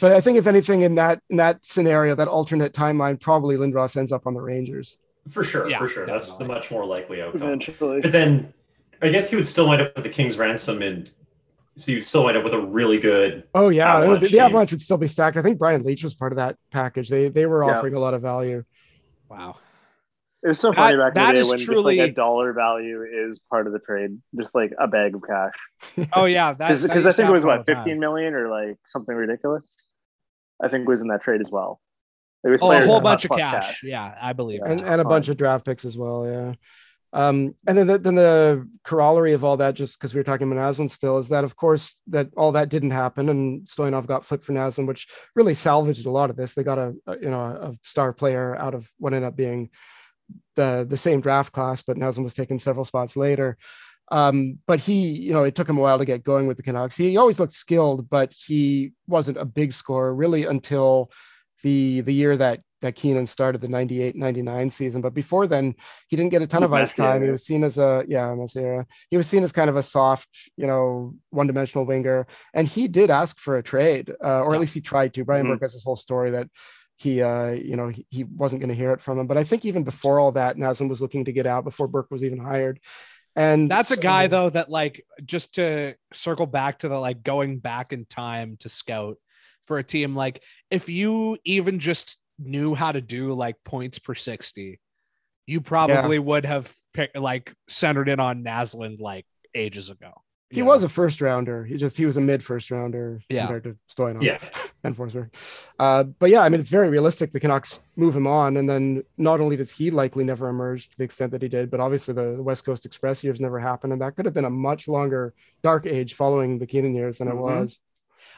But I think if anything in that in that scenario, that alternate timeline, probably Lindros ends up on the Rangers. For sure, Yeah, for sure. That's the definitely. much more likely outcome. Eventually. But then I guess he would still wind up with the King's ransom and so you'd still wind up with a really good Oh yeah, Avalanche the, the Avalanche would still be stacked. I think Brian Leetch was part of that package. They they were Yeah. offering a lot of value. Wow. It was so That- funny back in that the day is when truly- just like a dollar value is part of the trade, just like a bag of cash. Oh yeah, that Because I think it was happen what 15 million or like something ridiculous. I think it was in that trade as well. It was Oh, a whole bunch of plus cash. Yeah, I believe. and, and a bunch of draft picks as well. Yeah. Um, and then the, then the corollary of all that, just because we were talking about Naslund still, is that of course that all that didn't happen, and Stojanov got flipped for Naslund, which really salvaged a lot of this. They got a, a you know a star player out of what ended up being the the same draft class, but Naslund was taken several spots later. Um, but he, you know, it took him a while to get going with the Canucks. He always looked skilled, but he wasn't a big scorer really until the the year that that Keenan started the 98 99 season. But before then, he didn't get a ton of ice time. He was seen as a, yeah, Messier era. He was seen as kind of a soft, you know, one dimensional winger. And he did ask for a trade, uh, or Yeah. at least he tried to. Brian Mhm. Burke has this whole story that he, uh, you know, he, he wasn't going to hear it from him. But I think even before all that, Naslund was looking to get out before Burke was even hired. And That's a guy though that like just to circle back to the like going back in time to scout for a team. Like if you even just knew how to do like points per 60, you probably would have picked like centered in on Naslund like ages ago. He you was know? a first rounder. He just he was a mid first rounder Yeah. compared to Stojanov Yeah. and Forsberg. Uh, but yeah, I mean it's very realistic. The Canucks move him on, and then not only does he likely never emerge to the extent that he did, but obviously the West Coast Express years never happened, and that could have been a much longer dark age following the Keenan years than Mhm. it was.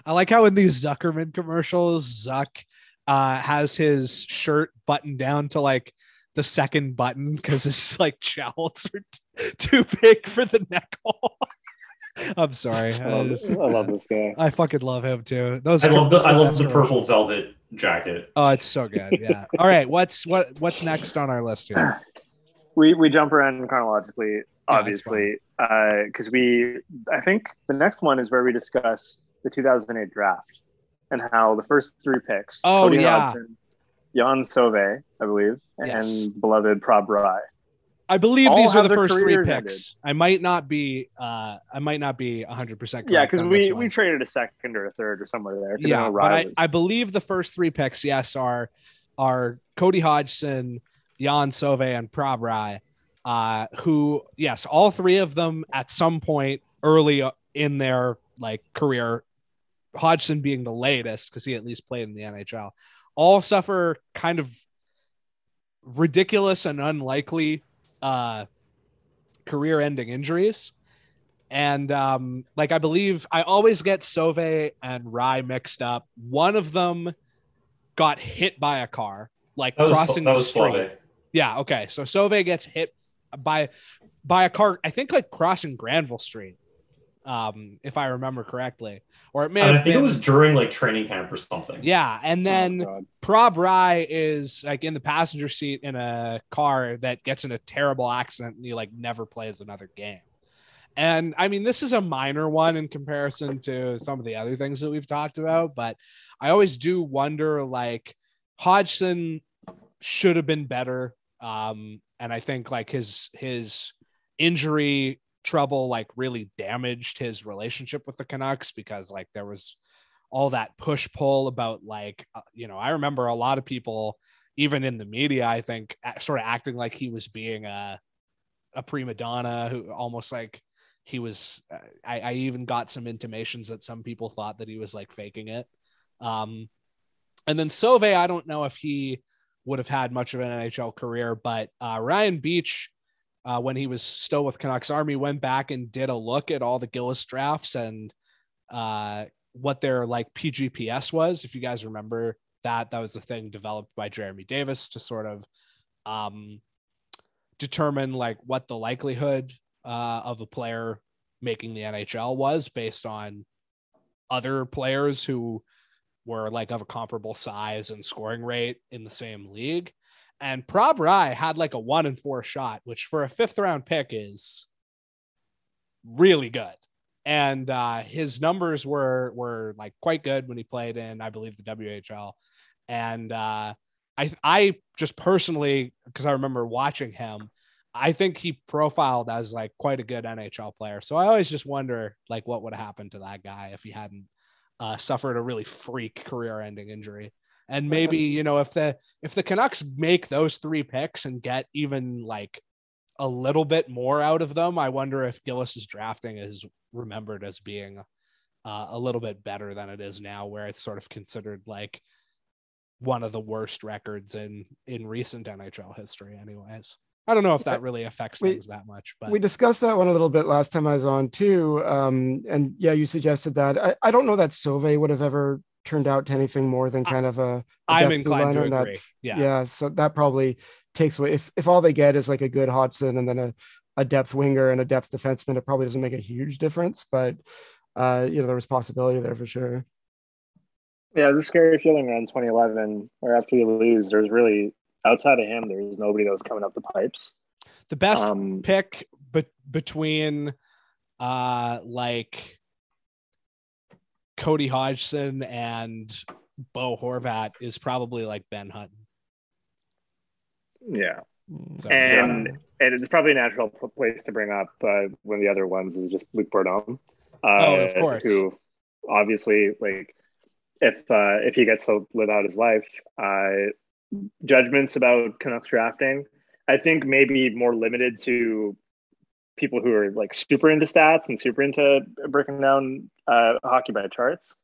I like how in these Zuckerman commercials, Zuck uh, has his shirt buttoned down to like the second button because his like jowls are t- too big for the neck hole. I'm sorry. I I, love, just- I love this guy. I fucking love him too. Those I love the are I love the purple velvet jacket. Oh, it's so good. Yeah. All right. What's what what's next on our list here? We we jump around chronologically, Yeah, it's obviously, because we I think the next one is where we discuss the 2008 draft and how the first three picks. Oh, Cody yeah. Hodgson, Yann Sauve, I believe, Yes. and beloved Prab Rai. I believe All these are the first three picks. I might not be uh I might not be 100% correct. Yeah, because we we traded a second or a third or somewhere there. Yeah, but I, I believe the first three picks, yes, are are Cody Hodgson, Yann Sauve, and Prab Rai, uh, who, yes, all three of them at some point early in their like career, Hodgson being the latest because he at least played in the NHL, all suffer kind of ridiculous and unlikely uh, career-ending injuries. And um, like I believe I always get Sauve and Rai mixed up. One of them got hit by a car, like That crossing the street. Sauve. Yeah, okay. So Sauve gets hit by by a car, I think like crossing Granville Street. Um, if I remember correctly. Or it may have I think been it was during like training camp or something. yeah, and then Oh, Prab Rai is like in the passenger seat in a car that gets in a terrible accident and he like never plays another game. And I mean, this is a minor one in comparison to some of the other things that we've talked about, but I always do wonder like Hodgson should have been better. Um, and I think like his his injury trouble like really damaged his relationship with the Canucks because like there was all that push pull about like uh, you know I remember a lot of people even in the media I think sort of acting like he was being a a prima donna who almost like he was uh, I, I even got some intimations that some people thought that he was like faking it. Um and then Sauve I don't know if he would have had much of an NHL career but uh, Ryan Biech uh, when he was still with Canucks Army went back and did a look at all the Gillis drafts and uh, what their like PGPS was. If you guys remember that, that was the thing developed by Jeremy Davis to sort of um, determine like what the likelihood uh, of a player making the NHL was based on other players who were like of a comparable size and scoring rate in the same league. And Prab Rai had like a one in four shot, which for a fifth round pick is really good. And uh, his numbers were were like quite good when he played in, I believe, the WHL. And uh, I I just personally, because I remember watching him, I think he profiled as like quite a good NHL player. So I always just wonder like what would have happened to that guy if he hadn't uh, suffered a really freak career-ending injury. And maybe you know if the if the Canucks make those three picks and get even like a little bit more out of them, I wonder if Gillis's drafting is remembered as being uh, a little bit better than it is now, where it's sort of considered like one of the worst records in in recent NHL history. Anyways, I don't know if that really affects We- things that much, but we discussed that one a little bit last time I was on too. Um, and yeah, you suggested that. I, I don't know that Sauve would have ever turned out to anything more than I- kind of a. a I'm depth inclined to liner, and that- yeah. yeah. so that probably takes away if, if all they get is like a good Hodgson and then a, a depth winger and a depth defenseman, it probably doesn't make a huge difference. But uh, you know, there was possibility there for sure. Yeah, it was a scary feeling around 2011, where after you lose, there's really outside of him, there was nobody that was coming up the pipes. The best Um, pick but between uh like Cody Hodgson and Bo Horvat is probably like Ben Hutton. yeah, So and and it's probably a natural place to bring up uh, one of the other ones is just Luc Bourdon. Uh, Oh, of course. Who obviously like if uh, if he gets to live out his life. Uh, judgments about Canucks drafting, I think maybe more limited to people who are like super into stats and super into breaking down uh, hockey by charts.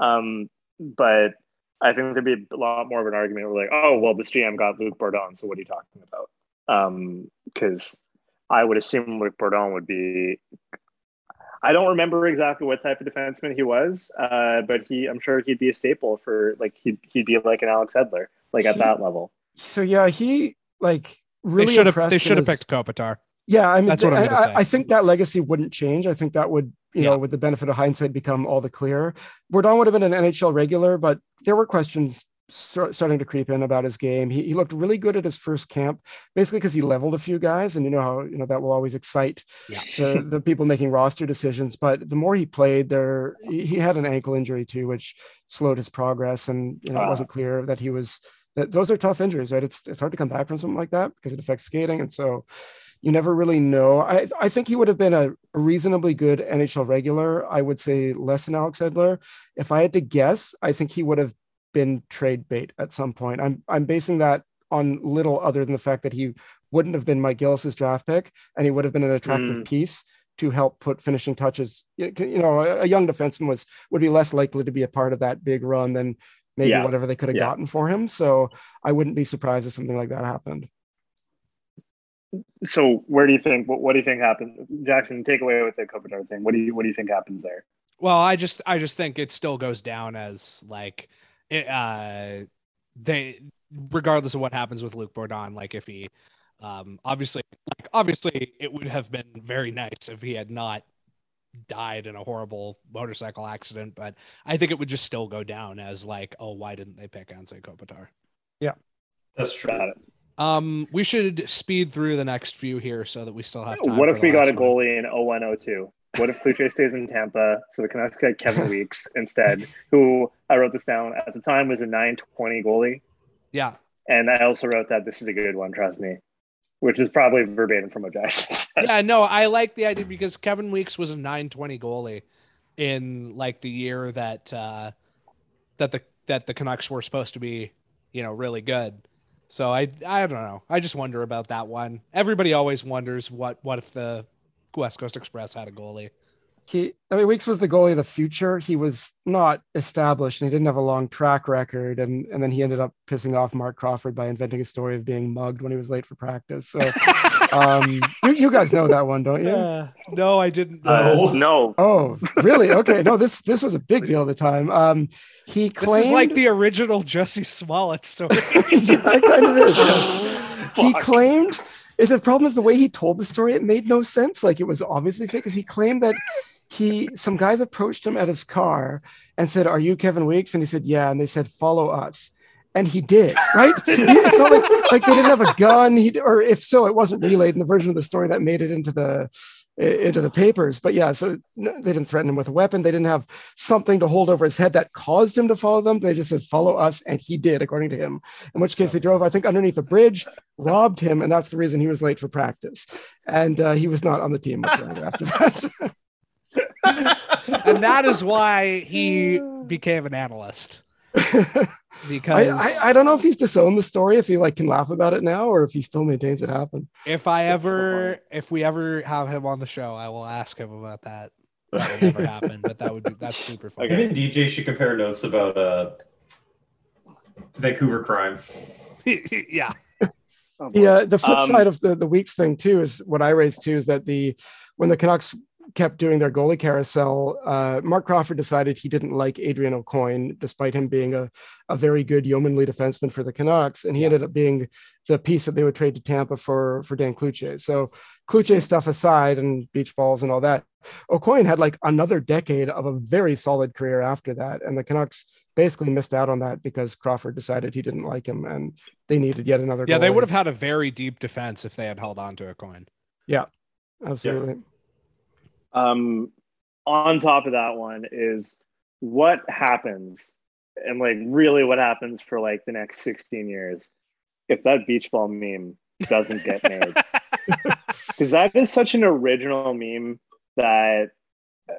Um, but I think there'd be a lot more of an argument where like, oh, well, this GM got Luc Bourdon, so what are you talking about? Because um, I would assume Luc Bourdon would be. I don't remember exactly what type of defenseman he was, uh, but he, I'm sure he'd be a staple for like he'd he'd be like an Alex Edler, like at He- that level. So yeah, he like really they should have impressed they in should have picked Kopitar. Yeah, I mean, That's what I'm I- say. I think that legacy wouldn't change. I think that would, you Yeah. know, with the benefit of hindsight, become all the clearer. Bourdon would have been an NHL regular, but there were questions starting to creep in about his game. He, he looked really good at his first camp, basically because he leveled a few guys, and you know how you know that will always excite Yeah. the, the people making roster decisions. But the more he played, there he, had an ankle injury too, which slowed his progress, and you know it Ah. wasn't clear that he was that those are tough injuries, right? It's it's hard to come back from something like that because it affects skating, and so you never really know. I I think he would have been a, reasonably good NHL regular. I would say less than Alex Edler. If I had to guess, I think he would have been trade bait at some point. I'm I'm basing that on little other than the fact that he wouldn't have been Mike Gillis's draft pick, and he would have been an attractive Mm. piece to help put finishing touches. You know, a a young defenseman was would be less likely to be a part of that big run than maybe Yeah. whatever they could have Yeah. gotten for him. So I wouldn't be surprised if something like that happened. So where do you think? What, what do you think happened, Jackson? Take away with the Kopitar thing. What do you What do you think happens there? Well, I just I just think it still goes down as like it, uh they regardless of what happens with Luc Bourdon, like if he um obviously like obviously it would have been very nice if he had not died in a horrible motorcycle accident, but I think it would just still go down as like, oh, why didn't they pick Anze Kopitar? Yeah, that's true. Um, we should speed through the next few here so that we still have time. What if we got a last one. goalie in 0102? What if Cloutier stays in Tampa? So the Canucks get Kevin Weeks instead, who I wrote this down at the time was a 920 goalie. Yeah, And I also wrote that this is a good one, trust me, which is probably verbatim from what Jackson said. yeah, no, I like the idea because Kevin Weeks was a 920 goalie in like the year that uh that the that the Canucks were supposed to be, you know, really good. So I I don't know. I just wonder about that one. Everybody always wonders what what if the West Coast Express had a goalie. he I mean Weeks was the goalie of the future. He was not established and he didn't have a long track record. And and then he ended up pissing off Marc Crawford by inventing a story of being mugged when he was late for practice. So um you, you guys know that one, don't you? Yeah. No, I didn't. Uh, No. no. Oh, really? Okay. No, this this was a big deal at the time. Um he claimed this is like the original Jussie Smollett story. yeah, it kind of is. yes. he Fuck. claimed the problem is the way he told the story it made no sense like it was obviously fake because he claimed that he some guys approached him at his car and said are you kevin weeks and he said yeah and they said follow us and he did right? He- it's not like, like they didn't have a gun. He, or if so it wasn't relayed in the version of the story that made it into the into the papers. But yeah so they didn't threaten him with a weapon. They didn't have something to hold over his head that caused him to follow them. They just said follow us and he did according to him. In which case they drove i think underneath a bridge robbed him and that's the reason he was late for practice. And uh, he was not on the team whatsoever after that. And that is why he became an analyst. Because I, I, I don't know if he's disowned the story if he like can laugh about it now or if he still maintains it happened if I That's ever point. if we ever have him on the show, I will ask him about that. That will never happen, but that would be that's super fun. I think DJ should compare notes about uh, Vancouver crime. yeah. Oh, boy. the uh, the flip Um, side of the the weeks thing too is what I raised too is that the when the Canucks kept doing their goalie carousel, uh, Marc Crawford decided he didn't like Adrian Aucoin, despite him being a, a very good yeomanly defenseman for the Canucks, and he ended up being the piece that they would trade to Tampa for for Dan Cloutier. So Cloutier stuff aside and beach balls and all that, Aucoin had like another decade of a very solid career after that, and the Canucks basically missed out on that because Crawford decided he didn't like him and they needed yet another. Yeah, they would have had a very deep defense if they had held on to a coin. Yeah. Absolutely. Um on top of that one is what happens and like really what happens for like the next 16 years if that beach ball meme doesn't get made because that is such an original meme that uh,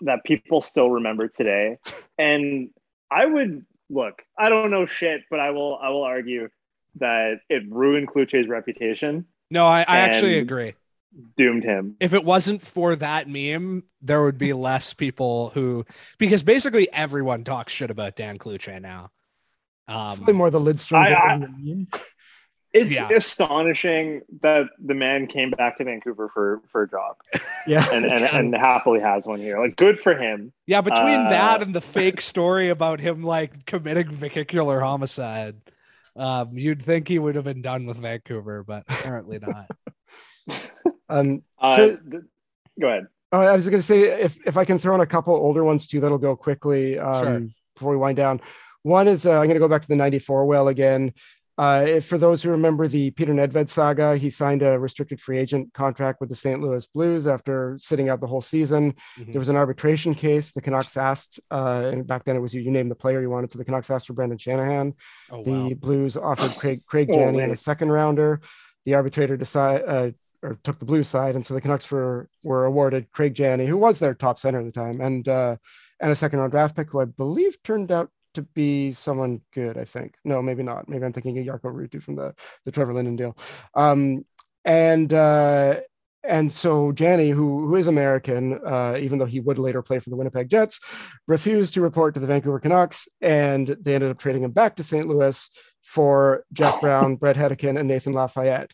that people still remember today and I would look. I don't know shit, but I will. I will argue that it ruined Cloutier's reputation, No, I, I actually agree. Doomed him. If it wasn't for that meme, there would be less people who because basically everyone talks shit about Dan Cloutier now. Probably Um, more the Lidstrom. I- I- meme. It's Yeah. astonishing that the man came back to Vancouver for for a job yeah, and and, and happily has one here. Like, good for him. yeah, between Uh, that and the fake story about him like committing vehicular homicide, um, you'd think he would have been done with Vancouver, but apparently not. Um, Uh, so- th- go ahead. Oh, I was going to say if if I can throw in a couple older ones too, that'll go quickly um, Sure. before we wind down. One is uh, I'm going to go back to the '94 well again. Uh, if- for those who remember the Petr Nedved saga, he signed a restricted free agent contract with the St. Louis Blues after sitting out the whole season. Mhm. There was an arbitration case. The Canucks asked, uh, and back then it was you, you named the player you wanted, so the Canucks asked for Brendan Shanahan. Oh The wow. Blues offered Craig, Craig Oh, Janney man. in a second rounder. The arbitrator decided uh, or took the blue side, and so the Canucks were were awarded Craig Janney, who was their top center at the time, and uh, and a second round draft pick, who I believe turned out to be someone good. I think no, maybe not. Maybe I'm thinking of Jarkko Ruutu from the the Trevor Linden deal. Um, and uh, and so Janney, who who is American, uh, even though he would later play for the Winnipeg Jets, refused to report to the Vancouver Canucks, and they ended up trading him back to St. Louis for Jeff Brown, Bret Hedican, and Nathan Lafayette.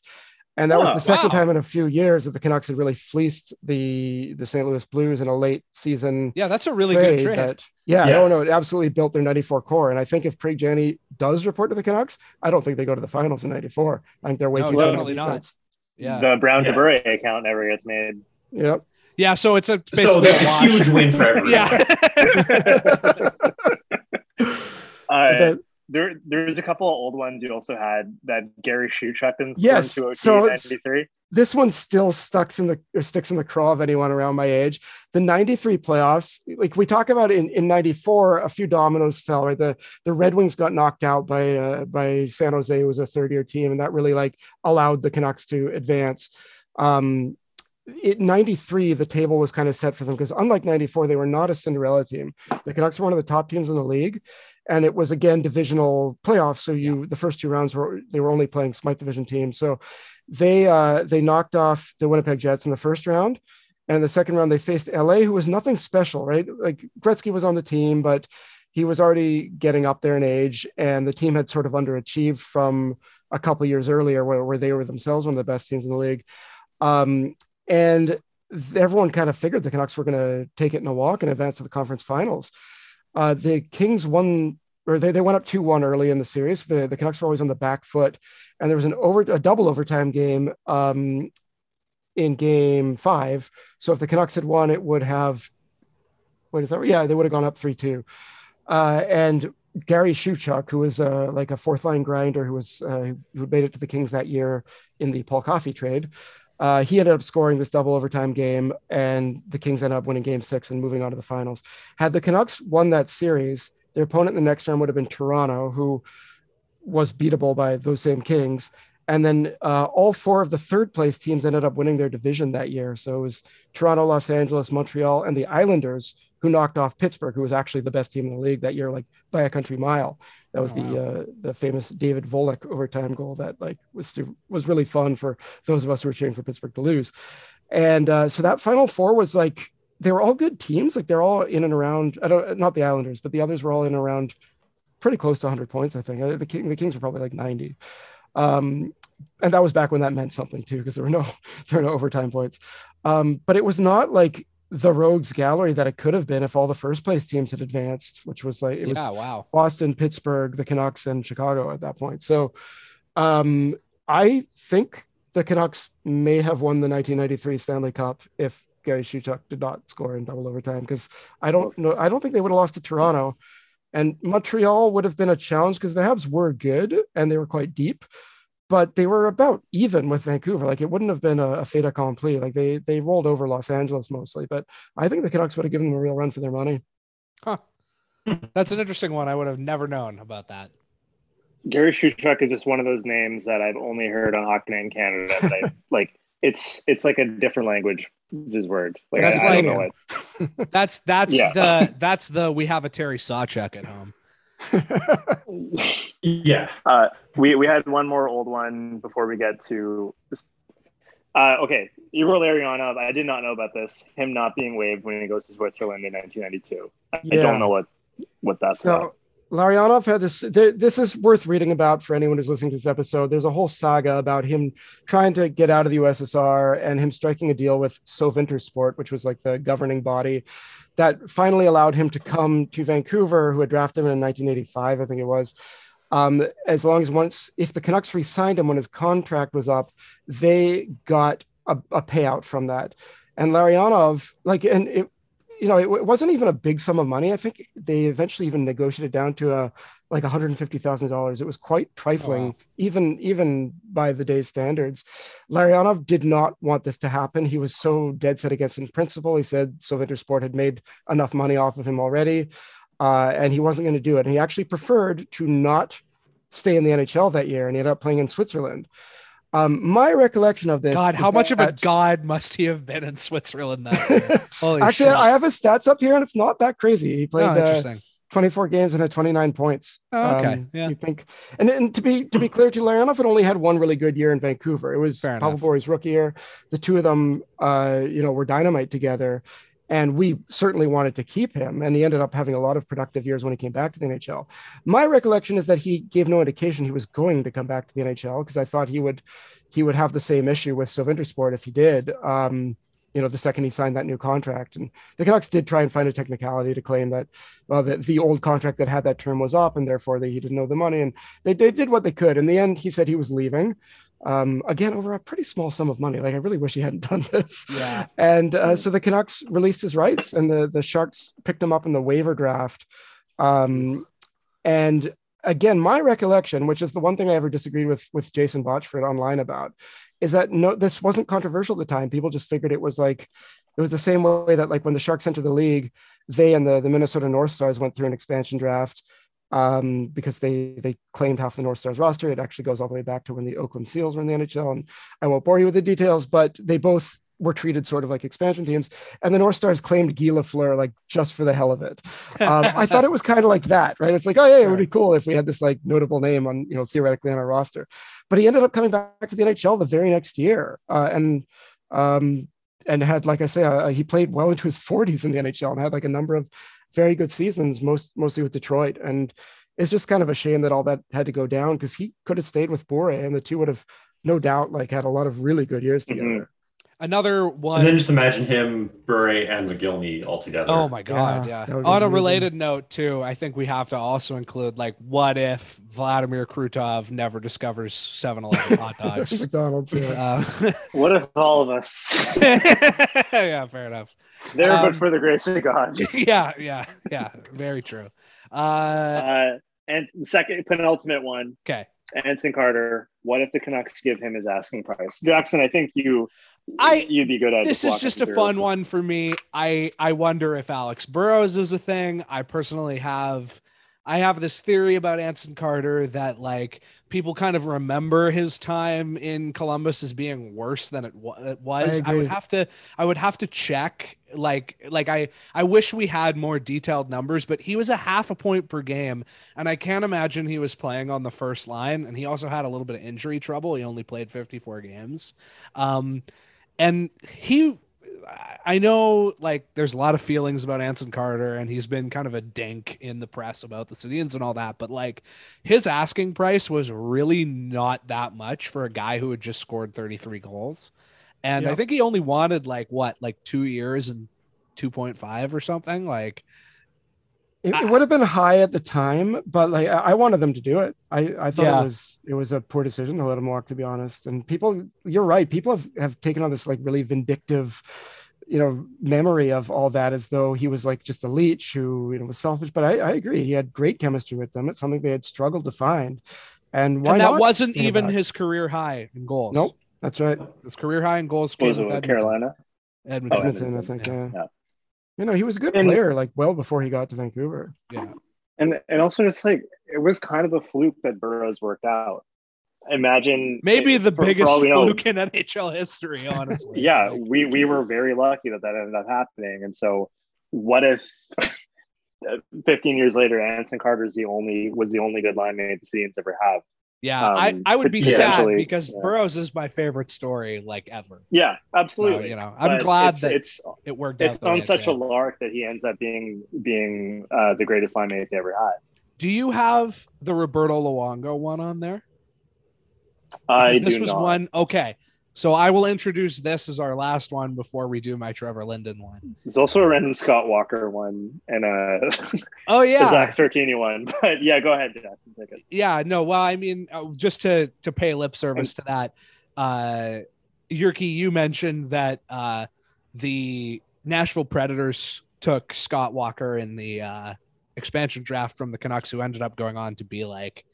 And that was Oh, the second wow. time in a few years that the Canucks had really fleeced the the St. Louis Blues in a late season Yeah, that's a really good trade. that- yeah, Yeah. no, no, it absolutely built their 94 core. And I think if Craig Janney does report to the Canucks, I don't think they go to the finals in 94. I think they're way No, too good definitely not. defense. yeah. The Brown Yeah. DeBure account never gets made. Yep. Yeah, so it's a So basically that's a wash. huge win for everyone. Yeah. Uh, That- there, there's a couple of old ones you also had that Gary Shuchuk in Yes, so it's- 93. this one still stucks in the or sticks in the craw of anyone around my age. The 93 playoffs, like we talk about in, in 94, a few dominoes fell, right? The the Red Wings got knocked out by uh, by San Jose, who was a third year team, and that really like allowed the Canucks to advance. Um it 93 the table was kind of set for them because unlike 94 they were not a cinderella team the canucks were one of the top teams in the league and it was again divisional playoffs. So you the first two rounds were they were only playing smythe division teams. So they uh they knocked off the winnipeg jets in the first round. And the second round they faced la who was nothing special right? Like gretzky was on the team but he was already getting up there in age. And the team had sort of underachieved from a couple years earlier where, where they were themselves one of the best teams in the league. Um and everyone kind of figured the canucks were going to take it in a walk and advance to the conference finals uh, the Kings won, or they, they went up 2 1 early in the series. The, the Canucks were always on the back foot, and there was an over a double overtime game um, in game five. So if the Canucks had won, it would have, what is that? Yeah, they would have gone up 3 2. Uh, and Gary Shuchuk, who was uh, like a fourth line grinder who was uh, who made it to the Kings that year in the Paul Coffey trade, uh, he ended up scoring this double overtime game, and the Kings ended up winning Game Six and moving on to the finals. Had the Canucks won that series, their opponent in the next round would have been Toronto, who was beatable by those same Kings. And then uh, all four of the third place teams ended up winning their division that year. So it was Toronto, Los Angeles, Montreal, and the Islanders who knocked off Pittsburgh, who was actually the best team in the league that year, like by a country mile. That was Oh, the uh, the famous David Volek overtime goal that like was was really fun for those of us who were cheering for Pittsburgh to lose. And uh, so that final four was like they were all good teams. Like they're all in and around. I don't not the Islanders, but the others were all in and around pretty close to 100 points. I think Uh, the King, the Kings were probably like 90. Um, and that was back when that meant something too, because there were no there were no overtime points. Um, but it was not like the rogues gallery that it could have been if all the first place teams had advanced, which was like it was wow. Boston, Pittsburgh, the Canucks, and Chicago at that point. So um, I think the Canucks may have won the 1993 Stanley Cup if Gary Shuchuk did not score in double overtime because I don't know. I don't think they would have lost to Toronto. And Montreal would have been a challenge because the Habs were good and they were quite deep, but they were about even with Vancouver. Like it wouldn't have been a, a fait accompli. Like they they rolled over Los Angeles mostly, but I think the Canucks would have given them a real run for their money. Huh. That's an interesting one. I would have never known about that. Gary Shuchuk is just one of those names that I've only heard on Hockey Night in Canada. But I, like it's it's like a different language. His word. Like That's I, I don't like- know it. That's that's Yeah. the that's the we have a Terry Sawchuk at home. Yeah. Uh, we we had one more old one before we get to. Uh, okay, Igor Larionov. I did not know about this. Him not being waived when he goes to Switzerland in 1992. I, I don't know what what that's about. Larionov had this. This is worth reading about for anyone who's listening to this episode. There's a whole saga about him trying to get out of the USSR and him striking a deal with Sovintersport, which was like the governing body that finally allowed him to come to Vancouver, who had drafted him in 1985, I think it was. Um, as long as once, if the Canucks re-signed him when his contract was up, they got a, a payout from that. And Larionov, like, and it, you know, it, it wasn't even a big sum of money. I think they eventually even negotiated down to a like one hundred and fifty thousand dollars. It was quite trifling, Oh, wow. even even by the day's standards. Larionov did not want this to happen. He was so dead set against it in principle. He said Sovintersport had made enough money off of him already, uh, and he wasn't going to do it. And he actually preferred to not stay in the NHL that year, and he ended up playing in Switzerland. Um, my recollection of this, God, how much of a that- god must he have been in Switzerland that year? Holy Actually, shit. I have his stats up here, and it's not that crazy. He played oh, uh, 24 games and had 29 points. Oh, okay. Um, Yeah. You think, and, and to be to be clear, to Larionov had only had one really good year in Vancouver. It was Pavel. Bure's rookie year. The two of them, uh, you know, were dynamite together, and we certainly wanted to keep him. And he ended up having a lot of productive years when he came back to the NHL. My recollection is that he gave no indication he was going to come back to the NHL because I thought he would he would have the same issue with Sovintersport if he did. Um, you know, the second he signed that new contract, and the Canucks did try and find a technicality to claim that well, that the old contract that had that term was up, and therefore they, he didn't know the money, and they, they did what they could. In the end, he said he was leaving. Um, again, over a pretty small sum of money. Like I really wish he hadn't done this. Yeah. And uh, so the Canucks released his rights, and the the Sharks picked him up in the waiver draft. Um, and again, my recollection, which is the one thing I ever disagreed with with Jason Botchford online about, is that no, this wasn't controversial at the time. People just figured it was like it was the same way that like when the Sharks entered the league, they and the the Minnesota North Stars went through an expansion draft um, because they they claimed half the North Stars roster. It actually goes all the way back to when the Oakland Seals were in the NHL, and I won't bore you with the details, but they both were treated sort of like expansion teams. And the North Stars claimed Guy Lafleur like just for the hell of it. Um, I thought it was kind of like that, right? It's like, oh yeah, it would be cool if we had this like notable name on you know theoretically on our roster. But he ended up coming back to the NHL the very next year, uh, and um, and had like I say, uh, he played well into his 40s in the NHL and had like a number of very good seasons, most mostly with Detroit. And it's just kind of a shame that all that had to go down because he could have stayed with Bure, and the two would have no doubt like had a lot of really good years together. Mhm. Another one. And then just imagine him, Bure, and Mogilny all together. Oh my god, Yeah, yeah. that would be On a amazing. related note too, I think we have to also include like what if Vladimir Krutov never discovers 7-Eleven hot dogs? McDonald's, yeah. uh, What if all of us yeah, fair enough. there, Um, but for the grace of God? Yeah, yeah, yeah. Very true. Uh Uh, and the second penultimate one, okay. Anson Carter. What if the Canucks give him his asking price? Jackson, I think you, I- you'd be good at. This is just a through. fun one for me. I I wonder if Alex Burrows is a thing. I personally have I have this theory about Anson Carter that like people kind of remember his time in Columbus as being worse than it, wa- it was. I, would have to I would have to check like like I I wish we had more detailed numbers, but he was a half a point per game and I can't imagine he was playing on the first line and he also had a little bit of injury trouble. He only played 54 games. Um and he I know like there's a lot of feelings about Anson Carter and he's been kind of a dink in the press about the Canadiens and all that, but like his asking price was really not that much for a guy who had just scored 33 goals. And I think he only wanted like what, like 2 years and 2.5 or something like It, it would have been high at the time, but like I I wanted them to do it. I, I thought Yeah. it was it was a poor decision to let him walk, to be honest. And people, you're right. People have, have taken on this like really vindictive, you know, memory of all that as though he was like just a leech who you know was selfish. But I, I agree, he had great chemistry with them. It's something they had struggled to find. And why and that not wasn't even his career high in goals. Nope, that's right. His career high in goals Was came with with Edmonton. Carolina? Edmonton. Oh, Edmonton, I Edmonton, think. yeah. Yeah. Yeah. You know, he was a good And- player, like well before he got to Vancouver. Yeah. And and also it's like it was kind of a fluke that Burrows worked out. Imagine Maybe the for- for biggest all we know- fluke in NHL history, honestly. yeah, we we were very lucky that that ended up happening. And so, what if uh, 15 years later, Anson Carter's the only was the only good line mate the Canadiens ever have. Yeah, I, Um, I would be sad because yeah. Burrows is my favorite story like ever. Yeah, So, absolutely. you know, I'm But glad it's, that it's it worked it's out. the way on it such a did. lark that he ends up being being uh, the greatest line mate they ever had. Do you have the Roberto Luongo one on there? I this was not. one. Okay, so I will introduce this as our last one before we do my Trevor Linden one. There's also a random Scott Walker one and a, Oh yeah, Zach Sartini one. But yeah, go ahead, Jackson. Take it. yeah. No, well, I mean, uh, just to to pay lip service to that, uh, Jyrki, you mentioned that uh, the Nashville Predators took Scott Walker in the uh, expansion draft from the Canucks, who ended up going on to be like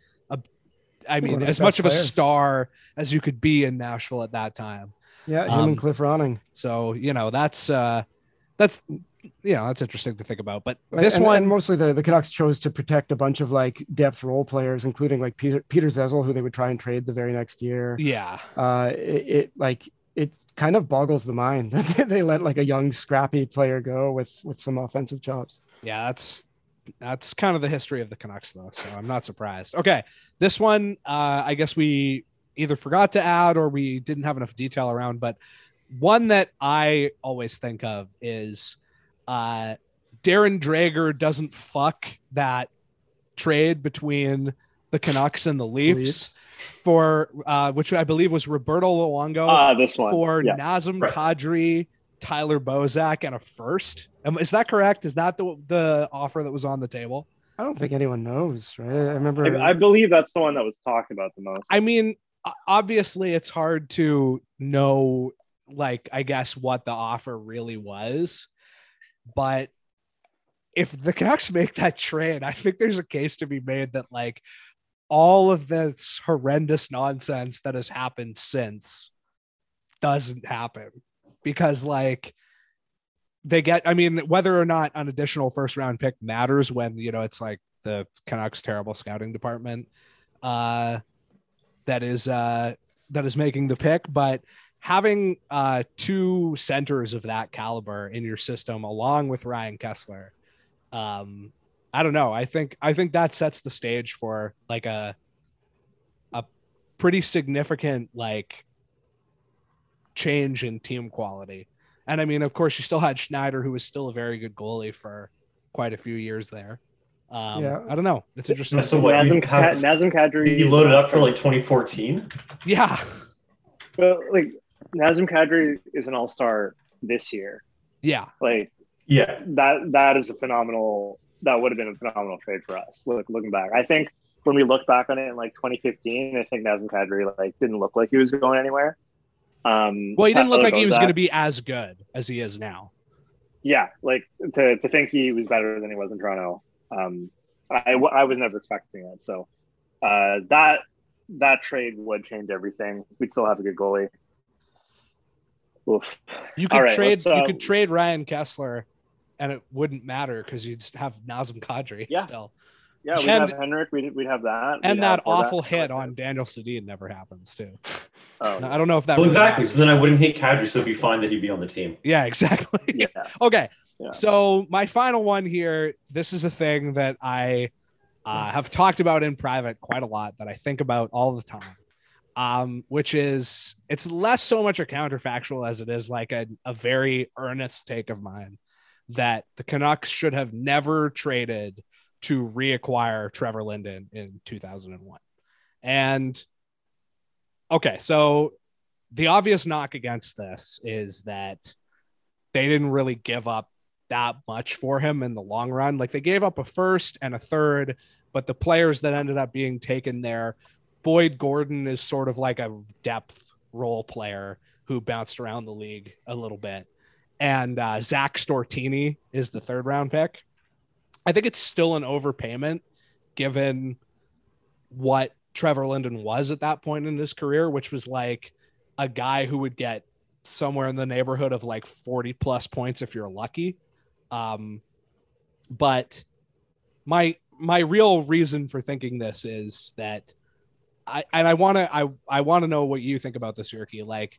I mean, as much of a players. star as you could be in Nashville at that time. Yeah, him Um, and Cliff Ronning. So you know that's uh, that's you know that's interesting to think about. But this and, one, and mostly the, the Canucks chose to protect a bunch of like depth role players, including like Peter Peter Zezel, who they would try and trade the very next year. yeah, Uh, it, it like it kind of boggles the mind that they let like a young scrappy player go with with some offensive chops. yeah, that's that's kind of the history of the Canucks, though. So I'm not surprised. Okay, this one, uh, I guess we either forgot to add or we didn't have enough detail around. But one that I always think of is uh, Darren Dreger doesn't fuck that trade between the Canucks and the Leafs, Leafs. for uh, which I believe was Roberto Luongo Ah, this one. for yeah. Nazem Right. Kadri, Tyler Bozak, and a first. Is that correct? Is that the the offer that was on the table? I don't think anyone knows, right? I remember. I, I believe that's the one that was talked about the most. I mean, obviously, it's hard to know, like, I guess what the offer really was, but if the Canucks make that trade, I think there's a case to be made that like all of this horrendous nonsense that has happened since doesn't happen because like they get I mean whether or not an additional first round pick matters when you know it's like the Canucks terrible scouting department uh that is uh that is making the pick. But having uh two centers of that caliber in your system along with Ryan Kesler um I don't know. I think I think that sets the stage for like a a pretty significant like change in team quality and I mean of course you still had Schneider who was still a very good goalie for quite a few years there um Yeah. I don't know it's interesting Yeah, so what you Nazem, Ka- have Nazem Kadri. you loaded up for like 2014. yeah But like Nazem Kadri is an all star this year. yeah Like Yeah, that that is a phenomenal that would have been a phenomenal trade for us. Look looking back. I think when we look back on it in like 2015, I think Nazem Kadri like didn't look like he was going anywhere. Um well he didn't look like he was going to be as good as he is now yeah, like to, to think he was better than he was in Toronto. Um, I, I was never expecting it. So uh, that that trade would change everything. We'd still have a good goalie. Oof. You could right, trade uh, you could trade Ryan Kesler and it wouldn't matter because you'd have Nazem Kadri Yeah. still. Yeah, we'd And- have Henrik. We'd, we'd have that. And We'd that have Horvat. awful hit on Daniel Sedin never happens too. Oh, I don't know if that well, really exactly. matters. So then I wouldn't hate Kadri, so it'd be fine that he'd be on the team. Yeah, exactly. yeah. Okay. Yeah. So my final one here, this is a thing that I uh, have talked about in private quite a lot that I think about all the time. Um, which is it's less so much a counterfactual as it is like a, a very earnest take of mine that the Canucks should have never traded to reacquire Trevor Linden in 2001. And okay, so the obvious knock against this is that they didn't really give up that much for him in the long run. Like they gave up a first and a third, but the players that ended up being taken there, Boyd Gordon is sort of like a depth role player who bounced around the league a little bit. And uh, Zach Stortini is the third round pick. I think it's still an overpayment given what Trevor Linden was at that point in his career, which was like a guy who would get somewhere in the neighborhood of like 40 plus points if you're lucky. Um, but my my real reason for thinking this is that I and I want to I I want to know what you think about this, Jyrki. Like,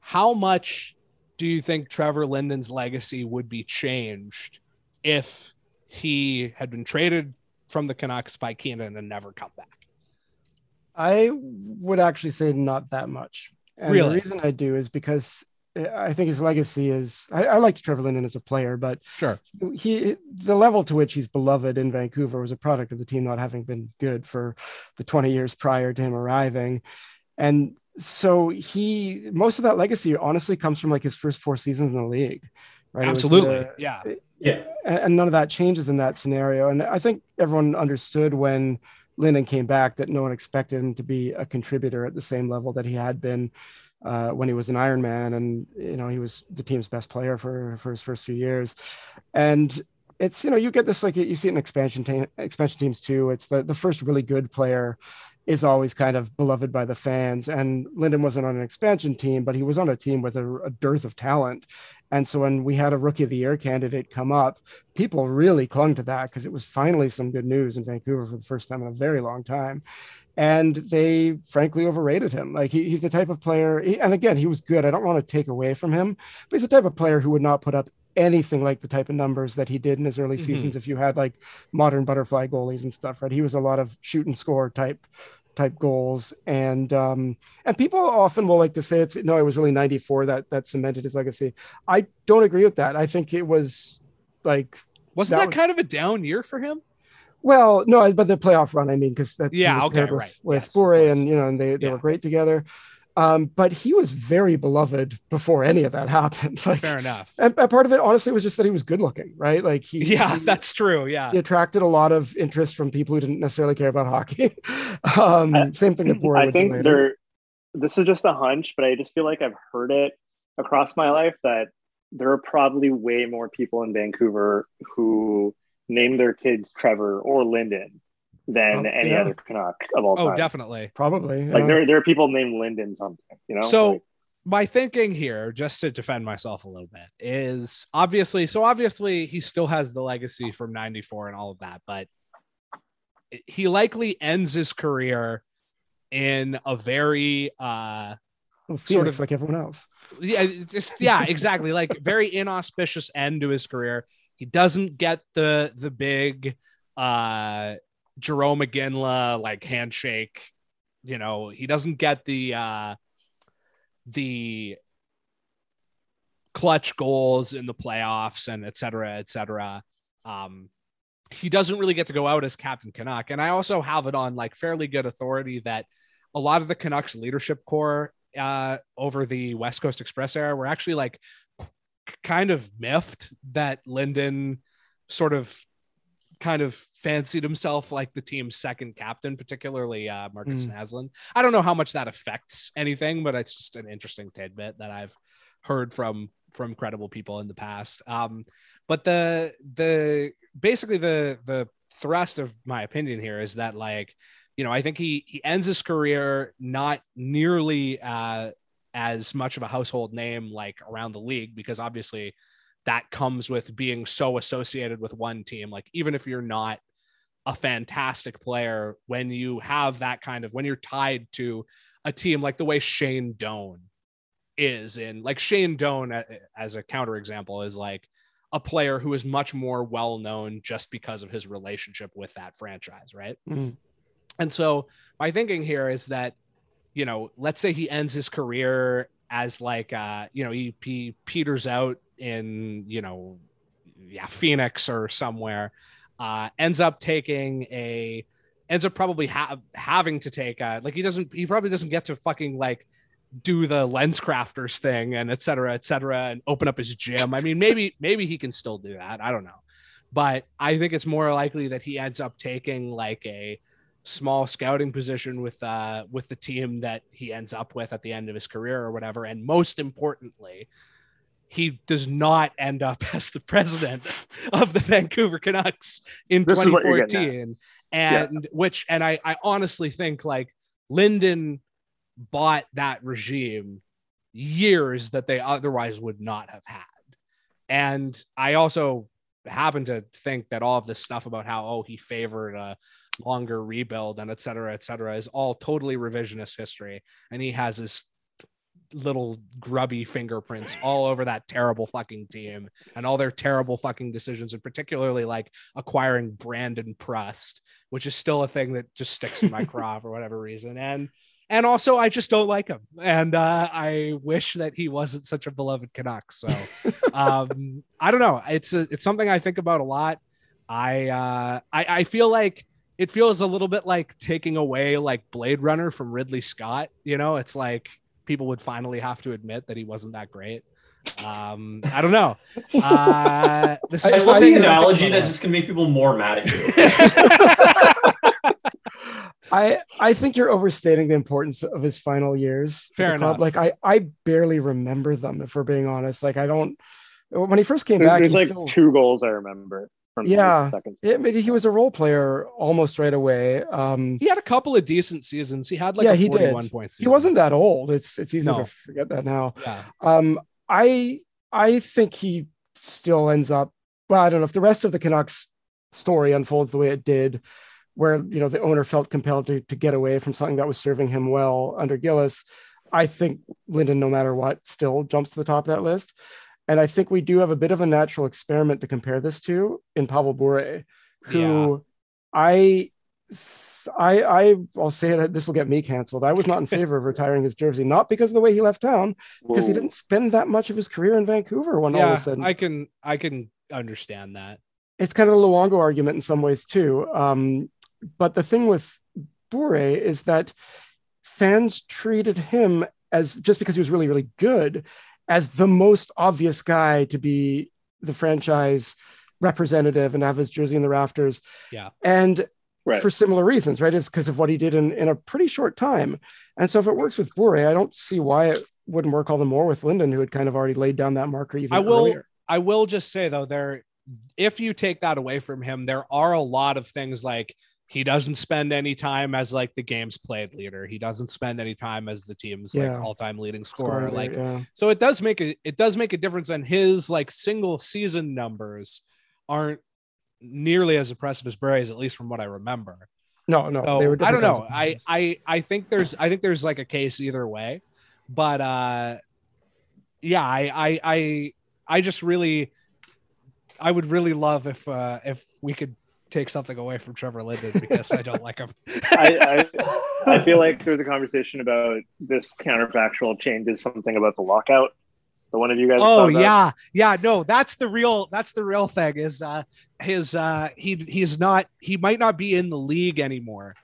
how much do you think Trevor Linden's legacy would be changed if he had been traded from the Canucks by Keenan and never come back. I would actually say not that much. And Really? the reason I do is because I think his legacy is I, I liked Trevor Linden as a player, but Sure. he the level to which he's beloved in Vancouver was a product of the team not having been good for the 20 years prior to him arriving. And so he most of that legacy honestly comes from like his first four seasons in the league. Right. Absolutely. the- yeah. Yeah. and none of that changes in that scenario. And I think everyone understood when Linden came back that no one expected him to be a contributor at the same level that he had been uh, when he was an Iron Man, and you know he was the team's best player for for his first few years. And it's you know you get this like you see it in expansion team expansion teams too. It's the the first really good player is always kind of beloved by the fans. And Linden wasn't on an expansion team, but he was on a team with a, a dearth of talent. And so when we had a rookie of the year candidate come up, people really clung to that because it was finally some good news in Vancouver for the first time in a very long time. And they frankly overrated him. Like he, he's the type of player, he- and again, he was good. I don't want to take away from him, but he's the type of player who would not put up anything like the type of numbers that he did in his early Mhm. seasons if you had like modern butterfly goalies and stuff, right? He was a lot of shoot and score type type goals and um and people often will like to say it's no it was really 94 that that cemented his legacy i don't agree with that i think it was like Wasn't That that, was- kind of a down year for him? well no but the playoff run i mean because that's Yeah, okay, right. with Yes, Bure and you know and they, they Yeah. were great together um but he was very beloved before any of that happened like Fair enough. and, and part of it honestly was just that he was good looking right like he Yeah, he- that's true. Yeah. he attracted a lot of interest from people who didn't necessarily care about hockey. um, I- same thing that Bure I think later. there. This is just a hunch, but I just feel like I've heard it across my life that there are probably way more people in Vancouver who name their kids Trevor or Linden than Oh, any yeah. other Canuck of all Oh, time. definitely. Probably. Like there, there are people named Linden something. You know. So Like, my thinking here, just to defend myself a little bit, is obviously so obviously he still has the legacy from 94 and all of that, but he likely ends his career in a very uh Well, sort of- like everyone else. yeah, just yeah, exactly. Like very inauspicious end to his career. He doesn't get the the big uh Jarome Iginla like handshake. You know, he doesn't get the uh the clutch goals in the playoffs and et cetera, et cetera. Um he doesn't really get to go out as Captain Canuck. And I also have it on like fairly good authority that a lot of the Canucks leadership core uh, over the West Coast Express era were actually like kind of miffed that Linden sort of kind of fancied himself like the team's second captain, particularly uh, Markus Naslund. I don't know how much that affects anything, but it's just an interesting tidbit that I've heard from from credible people in the past. Um, but the the basically the the thrust of my opinion here is that like you know i think he he ends his career not nearly uh as much of a household name like around the league because obviously that comes with being so associated with one team like even if you're not a fantastic player when you have that kind of when you're tied to a team like the way Shane Doan is in like Shane Doan as a counterexample is like a player who is much more well known just because of his relationship with that franchise, right? Mhm. And so my thinking here is that, you know, let's say he ends his career as like, uh, you know, he, he peters out in, you know, yeah, Phoenix or somewhere, uh, ends up taking a, ends up probably ha- having to take a, like he doesn't, he probably doesn't get to fucking like do the LensCrafters thing and et cetera, et cetera, and open up his gym. I mean, maybe, maybe he can still do that. I don't know. But I think it's more likely that he ends up taking like a small scouting position with uh with the team that he ends up with at the end of his career or whatever. And most importantly, he does not end up as the president of the Vancouver Canucks in This is what you're getting 2014. And which and I I honestly think like Linden bought that regime years that they otherwise would not have had. And I also happen to think that all of this stuff about how, oh, he favored a longer rebuild and et cetera, et cetera, is all totally revisionist history. And he has his little grubby fingerprints all over that terrible fucking team and all their terrible fucking decisions, and particularly like acquiring Brandon Prust, which is still a thing that just sticks in my craw for whatever reason. And and also I just don't like him, and uh, I wish that he wasn't such a beloved Canuck. So um, I don't know. It's a, it's something I think about a lot. I uh, I, I feel like it feels a little bit like taking away like Blade Runner from Ridley Scott. You know, it's like people would finally have to admit that he wasn't that great. Um, I don't know. Uh, this I- I love the that analogy about that a just can make people more mad at you. I I think you're overstating the importance of his final years. Fair the club. enough. Like I I barely remember them if we're being honest. Like I don't. When he first came There- back, There's he like still, two goals I remember from the Yeah. second. Yeah, he was a role player almost right away. Um, He had a couple of decent seasons. He had like Yeah, a he did. 41 point season. he wasn't that old. It's it's easy No. to forget that now. Yeah. Um, I I think he still ends up. Well, I don't know if the rest of the Canucks story unfolds the way it did, where you know the owner felt compelled to to get away from something that was serving him well under Gillis. I think Linden, no matter what, still jumps to the top of that list. And I think we do have a bit of a natural experiment to compare this to in Pavel Bure, who I I I I'll say it. This will get me canceled. I was not in favor of retiring his jersey, not because of the way he left town, because he didn't spend that much of his career in Vancouver. When all Yeah, of a sudden, I can I can understand that. it's kind of the Luongo argument in some ways too. Um, but the thing with Bure is that fans treated him as just because he was really really good as the most obvious guy to be the franchise representative and have his jersey in the rafters. Yeah. and Right. for similar reasons, right? It's because of what he did in, in a pretty short time. And so if it works with Bure, I don't see why it wouldn't work all the more with Linden, who had kind of already laid down that marker even I will earlier. I will just say though, there if you take that away from him, there are a lot of things like he doesn't spend any time as like the game's played leader. He doesn't spend any time as the team's Yeah. like all-time leading scorer. Like yeah. so it does make a it does make a difference and his like single season numbers aren't nearly as impressive as Bure's, at least from what I remember. No, no, So, I don't know. I. I I think there's I think there's like a case either way, but uh, yeah, I I I I just really I would really love if uh if we could take something away from Trevor Linden because I don't like him. I, I, I feel like there's a conversation about this counterfactual changes something about the lockout. The one of you guys. Oh yeah, yeah. No, that's the real. That's the real thing. Is uh his uh he he's not he might not be in the league anymore.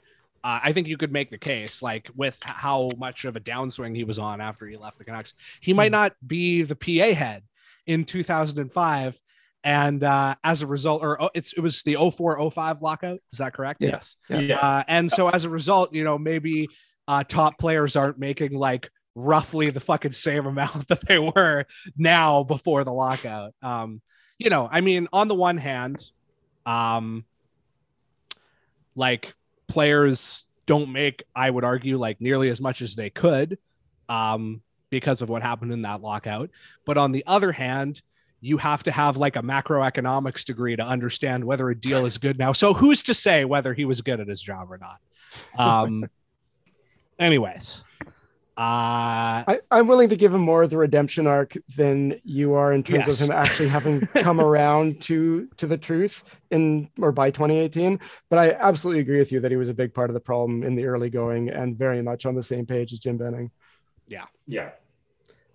Uh, I think you could make the case, like with how much of a downswing he was on after he left the Canucks, he might not be the PA head in 2005, and uh, as a result, or oh, it's it was the 0405 lockout. Is that correct? Yeah. Yes. Yeah. Uh, and so as a result, you know, maybe uh, top players aren't making like roughly the fucking same amount that they were now before the lockout. Um, you know, I mean, on the one hand, um, like players don't make, I would argue, like nearly as much as they could, um, because of what happened in that lockout. But on the other hand, you have to have like a macroeconomics degree to understand whether a deal is good now. So who's to say whether he was good at his job or not? Um, anyways, uh, I, I'm willing to give him more of the redemption arc than you are in terms Yes. of him actually having come around to to the truth in or by 2018. But I absolutely agree with you that he was a big part of the problem in the early going and very much on the same page as Jim Benning. Yeah. Yeah.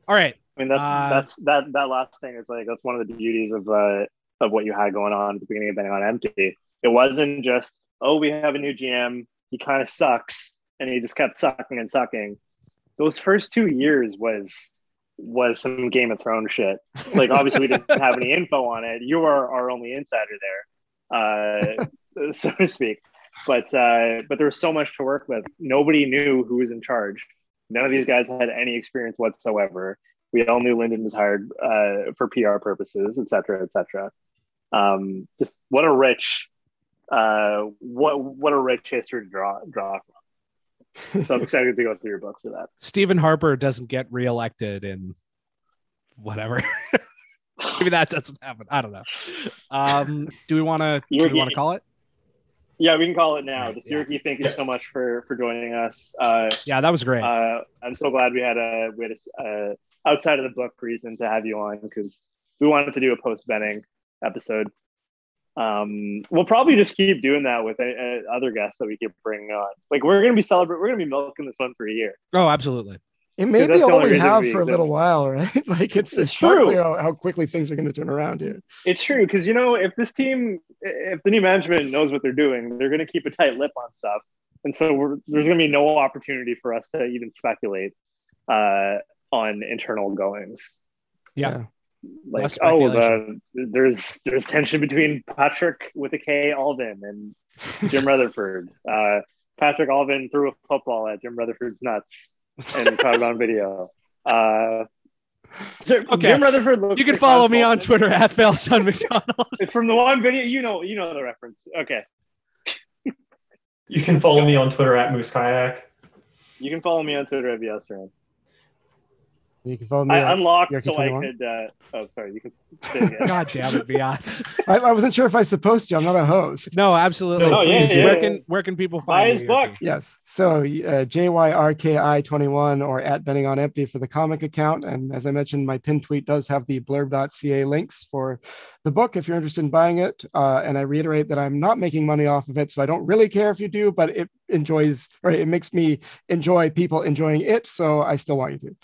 all right. I mean that's Uh, that's that that last thing is like that's one of the beauties of uh of what you had going on at the beginning of Benning on Empty. It wasn't just oh we have a new GM he kind of sucks and he just kept sucking and sucking. Those first two years was was some Game of Thrones shit. Like obviously we didn't have any info on it. You are our only insider there, uh, so to speak. But uh, but there was so much to work with. Nobody knew who was in charge. None of these guys had any experience whatsoever. We all knew Linden was hired uh, for PR purposes, et cetera, et cetera. Um, just what a rich, uh, what what a rich history to draw draw from. So I'm excited to go through your book for that. Stephen Harper doesn't get reelected in whatever. Maybe that doesn't happen. I don't know. Um, do we want to? Do we want to call it? Yeah, we can call it now. The yeah. Thank you so much for for joining us. Uh, Yeah, that was great. uh, I'm so glad we had a we had a uh, outside of the book reason to have you on because we wanted to do a post Benning episode. Um, we'll probably just keep doing that with uh, uh, other guests that we keep bringing on. Like we're gonna be celebrating, we're gonna be milking this one for a year. oh, absolutely. It may be all only we have we for a little while, right? like it's, It's it's true. how, how quickly things are going to turn around here. It's true because you know if this team, if the new management knows what they're doing, they're gonna keep a tight lip on stuff, and so we're, there's gonna be no opportunity for us to even speculate uh, on internal goings. Yeah. like oh the, there's there's tension between Patrick with a K Allvin and Jim Rutherford. Uh, Patrik Allvin threw a football at Jim Rutherford's nuts and caught it on video. Uh, so Okay. Jim Rutherford. You can like follow me on Twitter at Failson McDonald. It's from the one video. You know, you know the reference. Okay, You can follow me on Twitter at Moose Kayak. you can follow me on Twitter at VSRN. You can follow me. I at- unlocked Jyrki so I could. Uh, oh, sorry. You can. Say it again. God damn it, Biatz. I, I wasn't sure if I was supposed to. I'm not a host. No, absolutely. No, yeah, yeah, where yeah. can where can people Buy find his book. Jyrki? Yes. So uh, JYRKI21 or at Benning on Empty for the comic account. And as I mentioned, my pin tweet does have the blurb.ca links for the book if you're interested in buying it. Uh, and I reiterate that I'm not making money off of it. So I don't really care if you do, but it enjoys or it makes me enjoy people enjoying it. So I still want you to.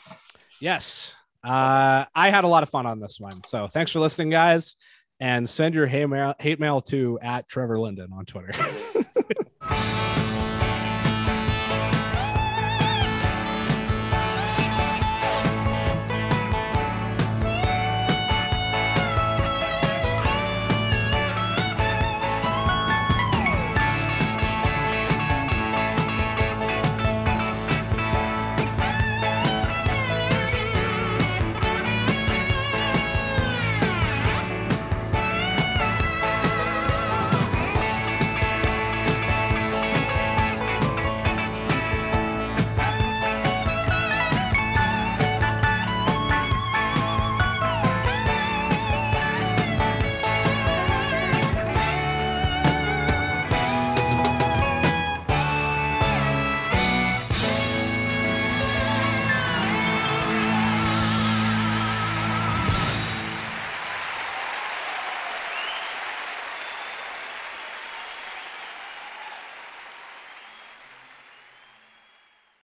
Yes. Uh, I had a lot of fun on this one. So thanks for listening, guys. And send your hate mail, hate mail to at Trevor Linden on Twitter.